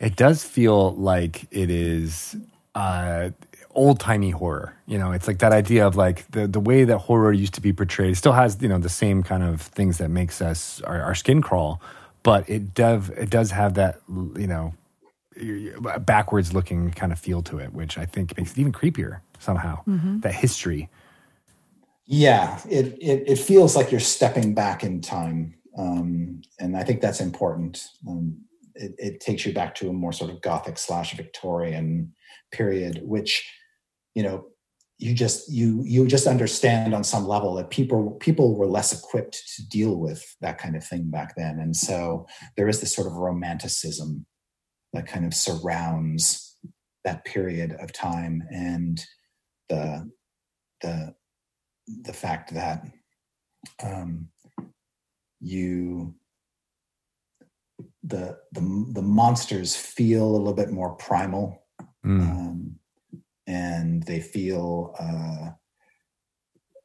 It does feel like it is uh, old timey horror. You know, it's like that idea of like the the way that horror used to be portrayed. It still has you know the same kind of things that makes us our, our skin crawl, but it does it does have that you know backwards looking kind of feel to it, which I think makes it even creepier somehow. Mm-hmm. That history. Yeah, it, it, it feels like you're stepping back in time, um, and I think that's important. Um, it, it, takes you back to a more sort of Gothic slash Victorian period, which you know you just you you just understand on some level that people people were less equipped to deal with that kind of thing back then, and so there is this sort of romanticism that kind of surrounds that period of time and the the the fact that um, you the the the monsters feel a little bit more primal mm. and they feel uh,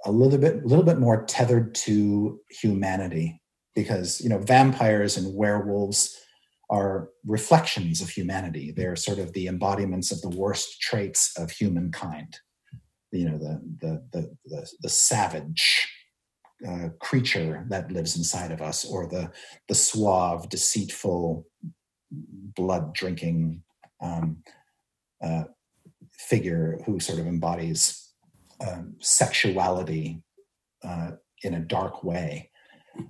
a little bit a little bit more tethered to humanity because you know vampires and werewolves are reflections of humanity. They're sort of the embodiments of the worst traits of humankind. You know, the the the the, the savage uh, creature that lives inside of us, or the the suave, deceitful, blood drinking um, uh, figure who sort of embodies um, sexuality uh, in a dark way.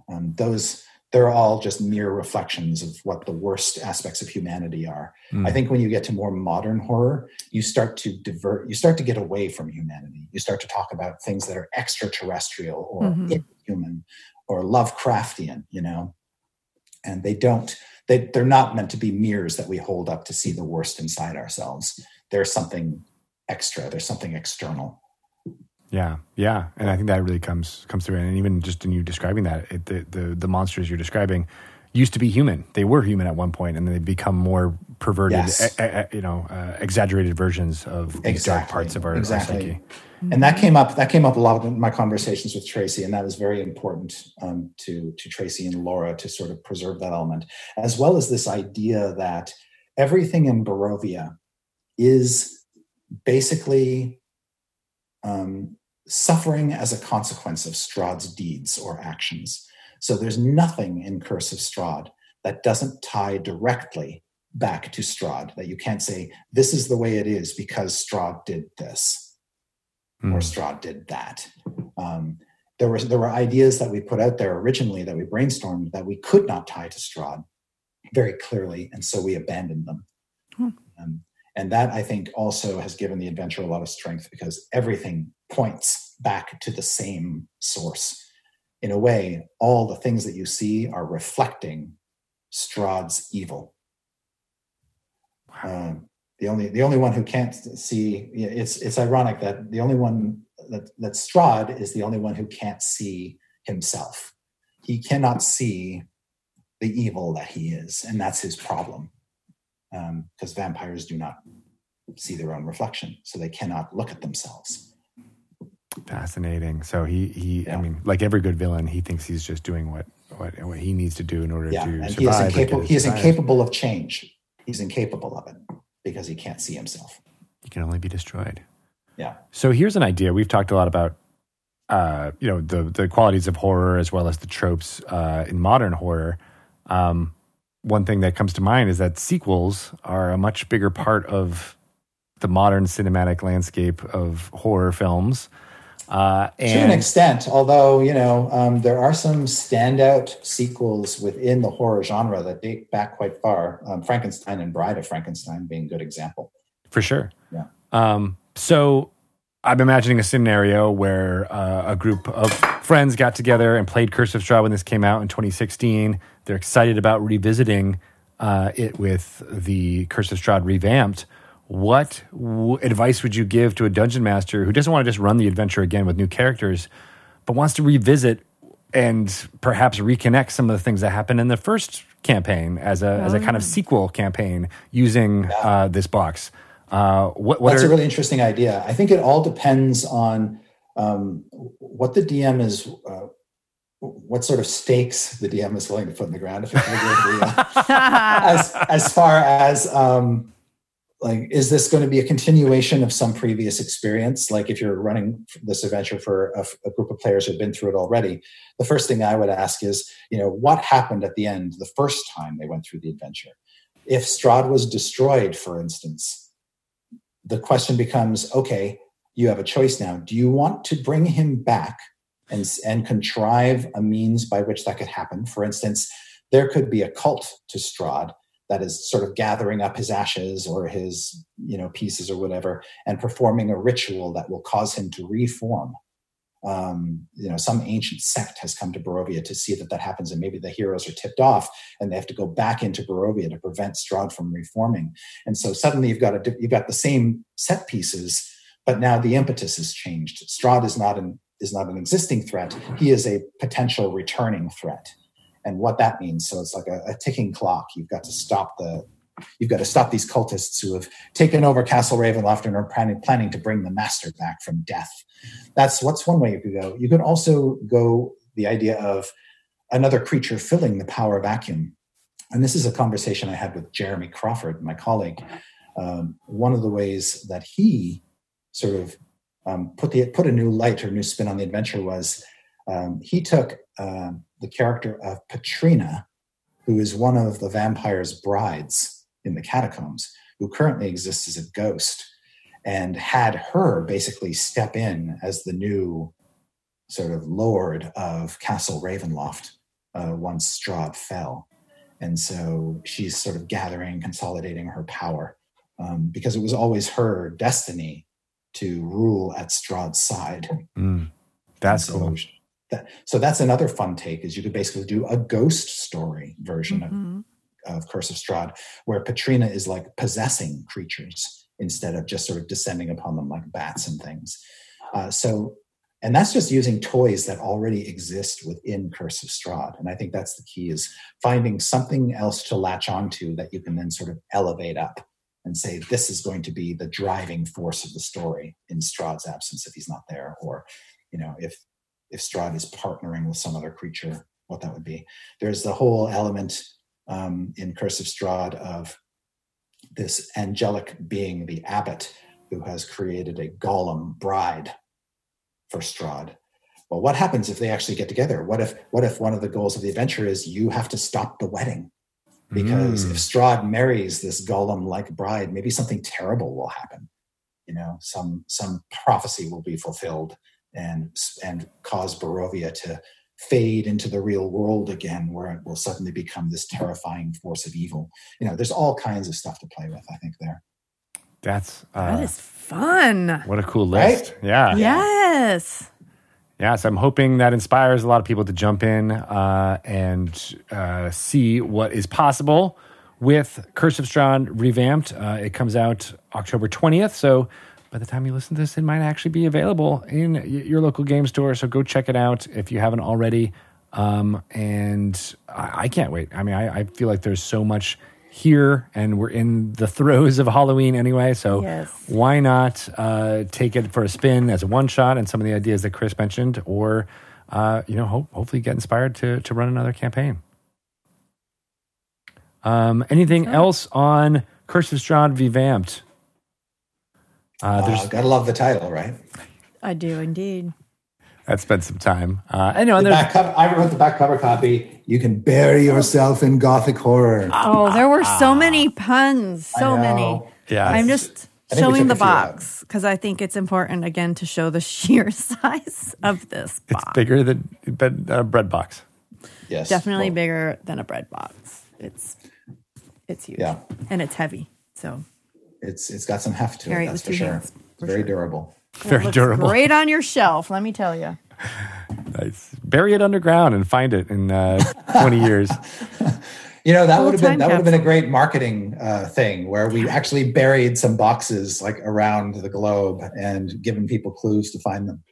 Um, those they're all just mere reflections of what the worst aspects of humanity are. Mm. I think when you get to more modern horror, you start to divert, you start to get away from humanity. You start to talk about things that are extraterrestrial or mm-hmm. inhuman or Lovecraftian, you know, and they don't, they, they're not meant to be mirrors that we hold up to see the worst inside ourselves. There's something extra, there's something external. Yeah, yeah, and I think that really comes comes through. And even just in you describing that, it, the, the the monsters you're describing used to be human. They were human at one point, and then they become more perverted, yes. a, a, you know, uh, exaggerated versions of exactly. these dark parts of our, exactly. our psyche. And that came up. That came up a lot in my conversations with Tracy, and that was very important um, to to Tracy and Laura to sort of preserve that element, as well as this idea that everything in Barovia is basically um, suffering as a consequence of Strahd's deeds or actions. So there's nothing in Curse of Strahd that doesn't tie directly back to Strahd, that you can't say, this is the way it is because Strahd did this mm. or hmm. Strahd did that. Um, there were, there were ideas that we put out there originally that we brainstormed that we could not tie to Strahd very clearly, and so we abandoned them. Hmm. Um, and that I think also has given the adventure a lot of strength because everything points back to the same source. In a way, all the things that you see are reflecting Strahd's evil. Um, the only the only one who can't see it's it's ironic that the only one that that Strahd is the only one who can't see himself. He cannot see the evil that he is, and that's his problem. Because um, vampires do not see their own reflection, so they cannot look at themselves. Fascinating. So he he yeah. I mean, like every good villain, he thinks he's just doing what what, what he needs to do in order yeah. to and survive. He is, incapable, he is incapable of change. He's incapable of it because he can't see himself. He can only be destroyed. Yeah. So here's an idea. We've talked a lot about uh, you know the the qualities of horror as well as the tropes uh, in modern horror. Um, one thing that comes to mind is that sequels are a much bigger part of the modern cinematic landscape of horror films. Uh, to an extent, although you know um, there are some standout sequels within the horror genre that date back quite far. Um, Frankenstein and Bride of Frankenstein being a good example. For sure. Yeah. Um, so I'm imagining a scenario where uh, a group of friends got together and played Curse of Strahd when this came out in 2016. They're excited about revisiting uh, it with the Curse of Strahd revamped what w- advice would you give to a dungeon master who doesn't want to just run the adventure again with new characters, but wants to revisit and perhaps reconnect some of the things that happened in the first campaign as a oh. as a kind of oh. sequel campaign using yeah. uh, this box? Uh, what, what That's are, a really interesting idea. I think it all depends on um, what the DM is. Uh, what sort of stakes the DM is willing to put in the ground, it's as as far as um, like is this going to be a continuation of some previous experience like if you're running this adventure for a, a, group of players who've been through it already the first thing i would ask is you know what happened at the end the first time they went through the adventure if strahd was destroyed for instance the question becomes okay you have a choice now. Do you want to bring him back and, and contrive a means by which that could happen? For instance there could be a cult to strahd that is sort of gathering up his ashes or his you know pieces or whatever and performing a ritual that will cause him to reform. Um, you know some ancient sect has come to barovia to see that that happens and maybe the heroes are tipped off and they have to go back into barovia to prevent strahd from reforming. And so suddenly you've got a, you've got the same set pieces but now the impetus has changed strahd is not an is not an existing threat he is a potential returning threat and what that means. So it's like a, a ticking clock. You've got to stop the you've got to stop these cultists who have taken over Castle Ravenloft and are planning, planning to bring the master back from death. That's what's one way you could go. You could also go the idea of another creature filling the power vacuum. And this is a conversation I had with Jeremy Crawford, my colleague. Um, one of the ways that he sort of um, put the put a new light or new spin on the adventure was um, he took um, the character of Patrina, who is one of the vampire's brides in the catacombs, who currently exists as a ghost, and had her basically step in as the new sort of lord of Castle Ravenloft uh, once Strahd fell. And so she's sort of gathering, consolidating her power um, because it was always her destiny to rule at Strahd's side. Mm, that's so cool. That, so that's another fun take is you could basically do a ghost story version mm-hmm. of, of Curse of Strahd, where Katrina is like possessing creatures instead of just sort of descending upon them like bats and things. Uh, so, and that's just using toys that already exist within Curse of Strahd. And I think that's the key is finding something else to latch onto that you can then sort of elevate up and say this is going to be the driving force of the story in Strahd's absence if he's not there, or you know if if Strahd is partnering with some other creature, what that would be. There's the whole element um, in Curse of Strahd of this angelic being, the abbot, who has created a golem bride for Strahd. Well, what happens if they actually get together? What if what if one of the goals of the adventure is you have to stop the wedding? Because mm. if Strahd marries this golem-like bride, maybe something terrible will happen. You know, some some prophecy will be fulfilled and and cause Barovia to fade into the real world again, where it will suddenly become this terrifying force of evil. You know, there's all kinds of stuff to play with. I think there. That's uh, that is fun. What a cool list! Right? Yeah. Yes. Yes, I'm hoping that inspires a lot of people to jump in uh, and uh, see what is possible with Curse of Strahd revamped. Uh, it comes out October 20th, so by the time you listen to this, it might actually be available in your local game store. So go check it out if you haven't already. Um, and I, I, can't wait. I mean, I, I, feel like there's so much here, and we're in the throes of Halloween anyway. So yes. why not uh, take it for a spin as a one shot and some of the ideas that Chris mentioned, or uh, you know, hope, hopefully get inspired to to run another campaign. Um, anything else on Curse of Strahd revamped? Uh, uh, gotta love the title, right? I do indeed. I spent some time. Uh, I know. The back cover, I wrote the back cover copy. You can bury yourself in gothic horror. Oh, there were so ah. many puns. So many. Yeah. I'm just showing the box because I think it's important again to show the sheer size of this box. It's bigger than a bread box. Yes. Definitely well, bigger than a bread box. It's it's huge. Yeah. And it's heavy. So it's it's got some heft to Carry it. That's for sure. Hands, for Very sure. durable. Very durable. Great on your shelf. Let me tell you. Nice. Bury it underground and find it in uh, twenty years. You know that would have been that would have been a great marketing uh, thing where we actually buried some boxes like around the globe and given people clues to find them.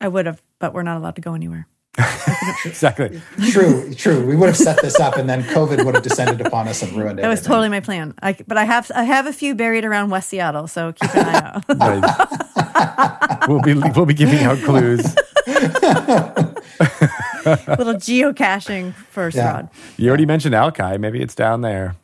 I would have, but we're not allowed to go anywhere. exactly. True, true. We would have set this up, and then COVID would have descended upon us and ruined it. That was totally my plan. I, but I have I have a few buried around West Seattle, so keep an eye out. We'll be we'll be giving out clues. Little geocaching first yeah. You already mentioned Alki. Maybe it's down there.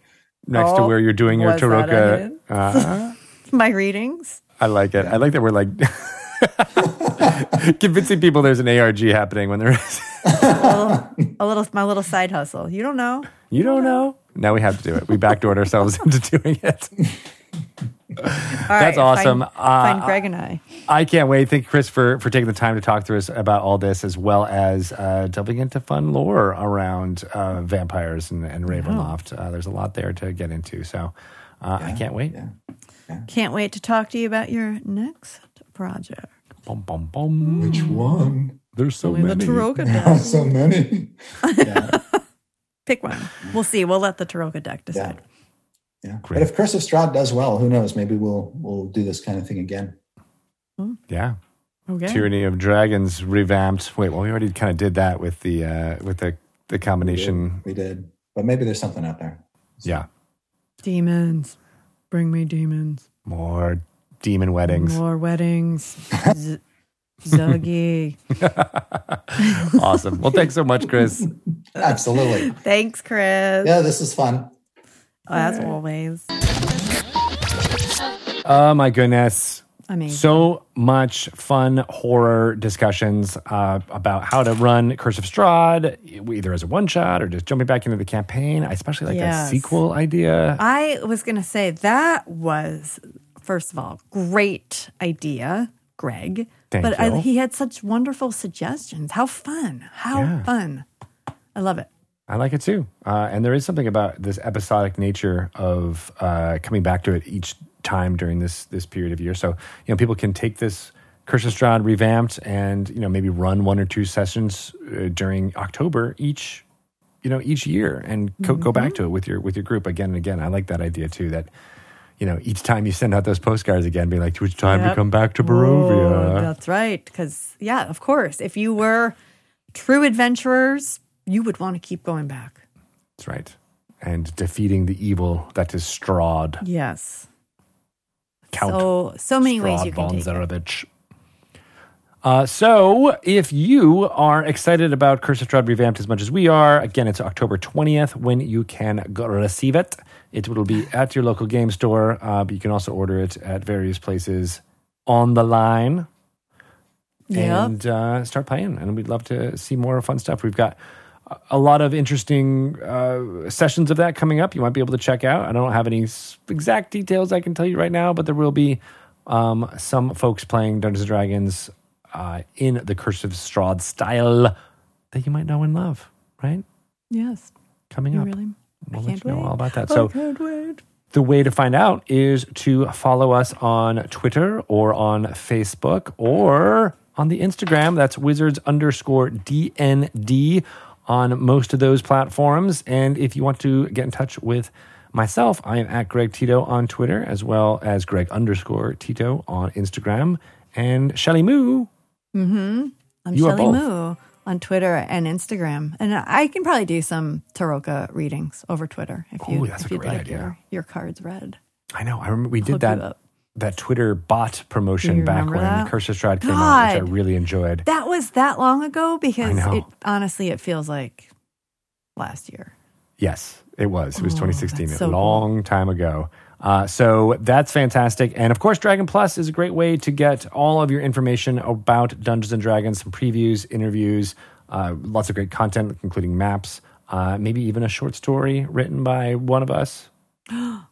next to Oh, where you're doing your was Tarokka. hint? Uh, My readings. I like it. I like that we're like convincing people there's an ARG happening when there is. a little my little side hustle. You don't know. You don't know. Now we have to do it. We backdoored ourselves into doing it. All That's right, awesome. Find, Uh, find Greg and I. I can't wait. Thank you, Chris, for, for taking the time to talk to us about all this, as well as uh, delving into fun lore around uh, vampires and, and Ravenloft. Uh, there's a lot there to get into. So uh, I can't wait. Yeah. Can't wait to talk to you about your next project. Bum, bum, bum. Which one? There's so The many. Tarokka deck. so many. Pick one. We'll see. We'll let the Tarokka deck decide. Yeah. Great. But if Curse of Strahd does well, who knows? Maybe we'll we'll do this kind of thing again. Yeah. Okay. Tyranny of Dragons revamped. Wait, well, we already kind of did that with the uh, with the the combination. We did. But maybe there's something out there. Yeah, Demons. Bring me demons. more demon weddings. More weddings. Z- Zuggy. awesome. Well, thanks so much, Chris. Absolutely. Thanks, Chris. Yeah, this is fun. As always. Oh my goodness. Amazing. So much fun horror discussions uh, about how to run Curse of Strahd, either as a one shot or just jumping back into the campaign. I especially like that Yes. sequel idea. I was going to say that was, first of all, great idea, Greg. Thank but I, you. he had such wonderful suggestions. How fun. How Yeah. fun. I love it. I like it too. Uh, and there is something about this episodic nature of uh, coming back to it each time during this this period of year. So you know, people can take this of revamped and you know maybe run one or two sessions uh, during October each you know each year and go, go back to it with your with your group again and again. I like that idea too. That you know each time you send out those postcards again, be like, "It's time to Yep. come back to Barovia." that's right. Because, yeah, of course, if you were true adventurers, you would want to keep going back. That's right. And defeating the evil that is Strahd. Yes. Count so, so many ways you can von it. Uh, so, if you are excited about Curse of Strahd Revamped as much as we are, again, it's October 20th when you can go receive it. It will be at your local game store, uh, but you can also order it at various places on the line Yep. and uh, start playing. And we'd love to see more fun stuff. We've got a- lot of interesting uh, sessions of that coming up. You might be able to check out. I don't have any exact details I can tell you right now, but there will be um, some folks playing Dungeons and Dragons uh, in the Curse of Strahd style that you might know and love. Right, Yes. coming You up. really? We'll I let you know wait. all about that. I So. The way to find out is to follow us on Twitter or on Facebook or on the Instagram. That's wizards underscore DND on most of those platforms. And if you want to get in touch with myself, I am at Greg Tito on Twitter as well as Greg underscore Tito on Instagram. And Shelly Moo, mm-hmm. I'm You Shelly. Moo on Twitter and Instagram. And I can probably do some Tarokka readings over Twitter if, you, Ooh, that's if a you'd like idea. Your, your cards read. I know. I remember we did that. That Twitter bot promotion back when that? Curse of Strahd came out, which I really enjoyed. That was that long ago because it honestly it feels like last year. Yes, it was. It was Oh, 2016, that's a so cool. long time ago. Uh, so that's fantastic. And of course, Dragon Plus is a great way to get all of your information about Dungeons and Dragons, some previews, interviews, uh, lots of great content, including maps, uh, maybe even a short story written by one of us.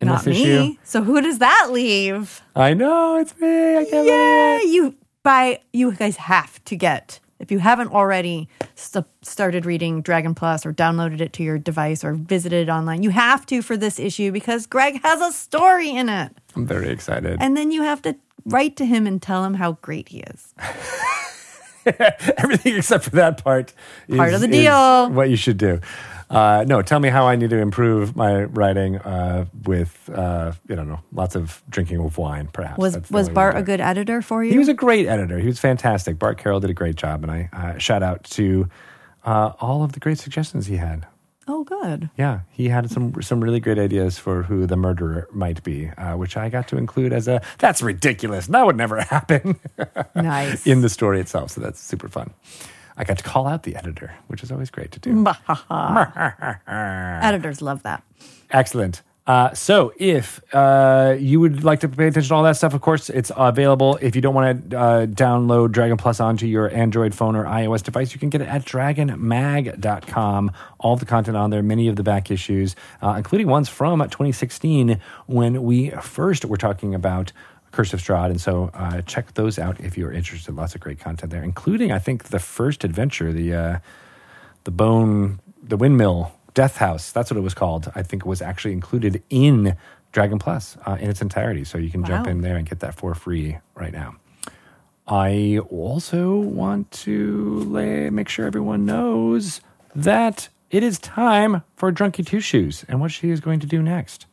In Not this me. issue. So who does that leave? I know, it's me. I can't Yeah, believe it. you by you guys have to get if you haven't already st- started reading Dragon Plus or downloaded it to your device or visited it online. You have to for this issue because Greg has a story in it. I'm very excited. And then you have to write to him and tell him how great he is. Everything except for that part. Part is- of the deal. What you should do. Uh, no, tell me how I need to improve my writing uh, with, uh, I don't know, lots of drinking of wine, perhaps. Was That's was Bart a good editor for you? He was a great editor. He was fantastic. Bart Carroll did a great job, and I uh, shout out to uh, all of the great suggestions he had. oh, good. Yeah, he had some some really great ideas for who the murderer might be, uh, which I got to include as a that's ridiculous. That would never happen Nice. in the story itself. So that's super fun. I got to call out the editor, which is always great to do. Editors love that. Excellent. Uh, so, if uh, you would like to pay attention to all that stuff, of course, it's available. If you don't want to uh, download Dragon Plus onto your Android phone or iOS device, you can get it at dragonmag.com. All the content on there, many of the back issues, uh, including ones from 2016 when we first were talking about Curse of Strahd. And so, uh, check those out if you're interested. Lots of great content there, including, I think, the first adventure, the uh, the bone, the windmill Death House. That's what it was called. I think it was actually included in Dragon Plus uh, in its entirety. So you can jump in there and get that for free right now. I also want to lay, make sure everyone knows that it is time for Drunky Two Shoes and what she is going to do next.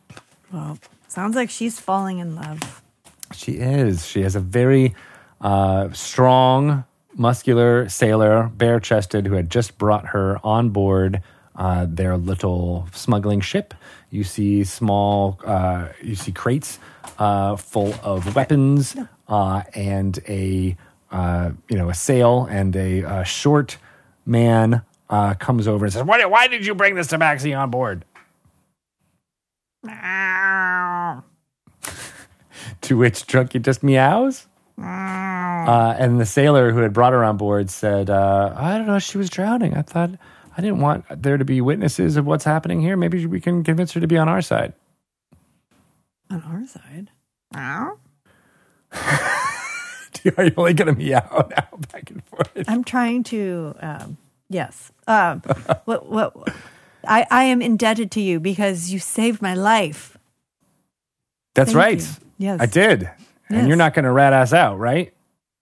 Well, sounds like she's falling in love. She is. She has a very uh, strong, muscular sailor, bare chested, who had just brought her on board uh, their little smuggling ship. You see small, uh, you see crates uh, full of weapons uh, and a, uh, you know, a sail and a, uh short man uh, comes over and says, why, why did you bring this tabaxi on board? To which Drunky just meows. Uh, and the sailor who had brought her on board said, uh, I don't know, she was drowning. I thought, I didn't want there to be witnesses of what's happening here. Maybe we can convince her to be on our side. On our side. Are you only going to meow now back and forth? I'm trying to, um, yes. Um, what, what, I, I am indebted to you because you saved my life. That's Thank right. you. Yes. I did. And you're not going to rat us out, right?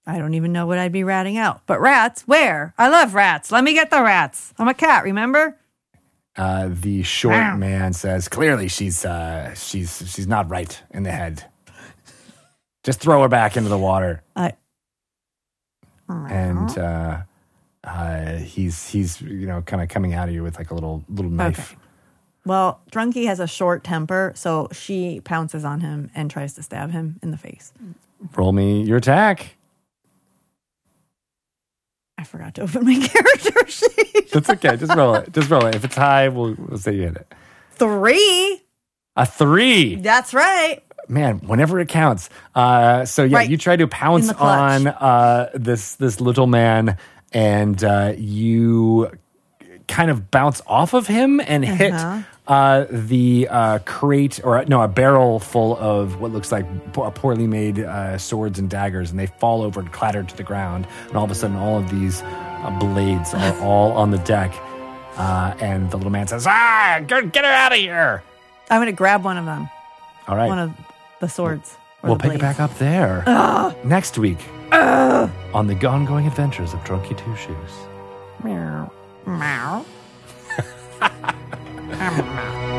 I don't even know what I'd be ratting out. But rats, where? I love rats. Let me get the rats. I'm a cat, remember? Uh, the short man says, "Clearly, she's uh, she's she's not right in the head. Just throw her back into the water." I. and uh, uh, he's he's you know kind of coming out of you with like a little little knife. Okay. Well, Drunky has a short temper, so she pounces on him and tries to stab him in the face. Roll me your attack. I forgot to open my character sheet. That's okay. Just roll it. Just roll it. If it's high, we'll we'll say you hit it. Three. A three. That's right. Man, whenever it counts. Uh, so yeah, Right. you try to pounce In the clutch. on uh, this this little man, and uh, you kind of bounce off of him and hit Uh-huh. Uh, the uh, crate or no, a barrel full of what looks like po- poorly made uh, swords and daggers, and they fall over and clatter to the ground. And all of a sudden, all of these uh, blades are all on the deck. Uh, and the little man says, "Ah, get get her out of here!" I'm going to grab one of them, All right, one of the swords. or We'll the pick it back up there next week on the ongoing adventures of Drunky Two Shoes. Meow. Meow. Hammer.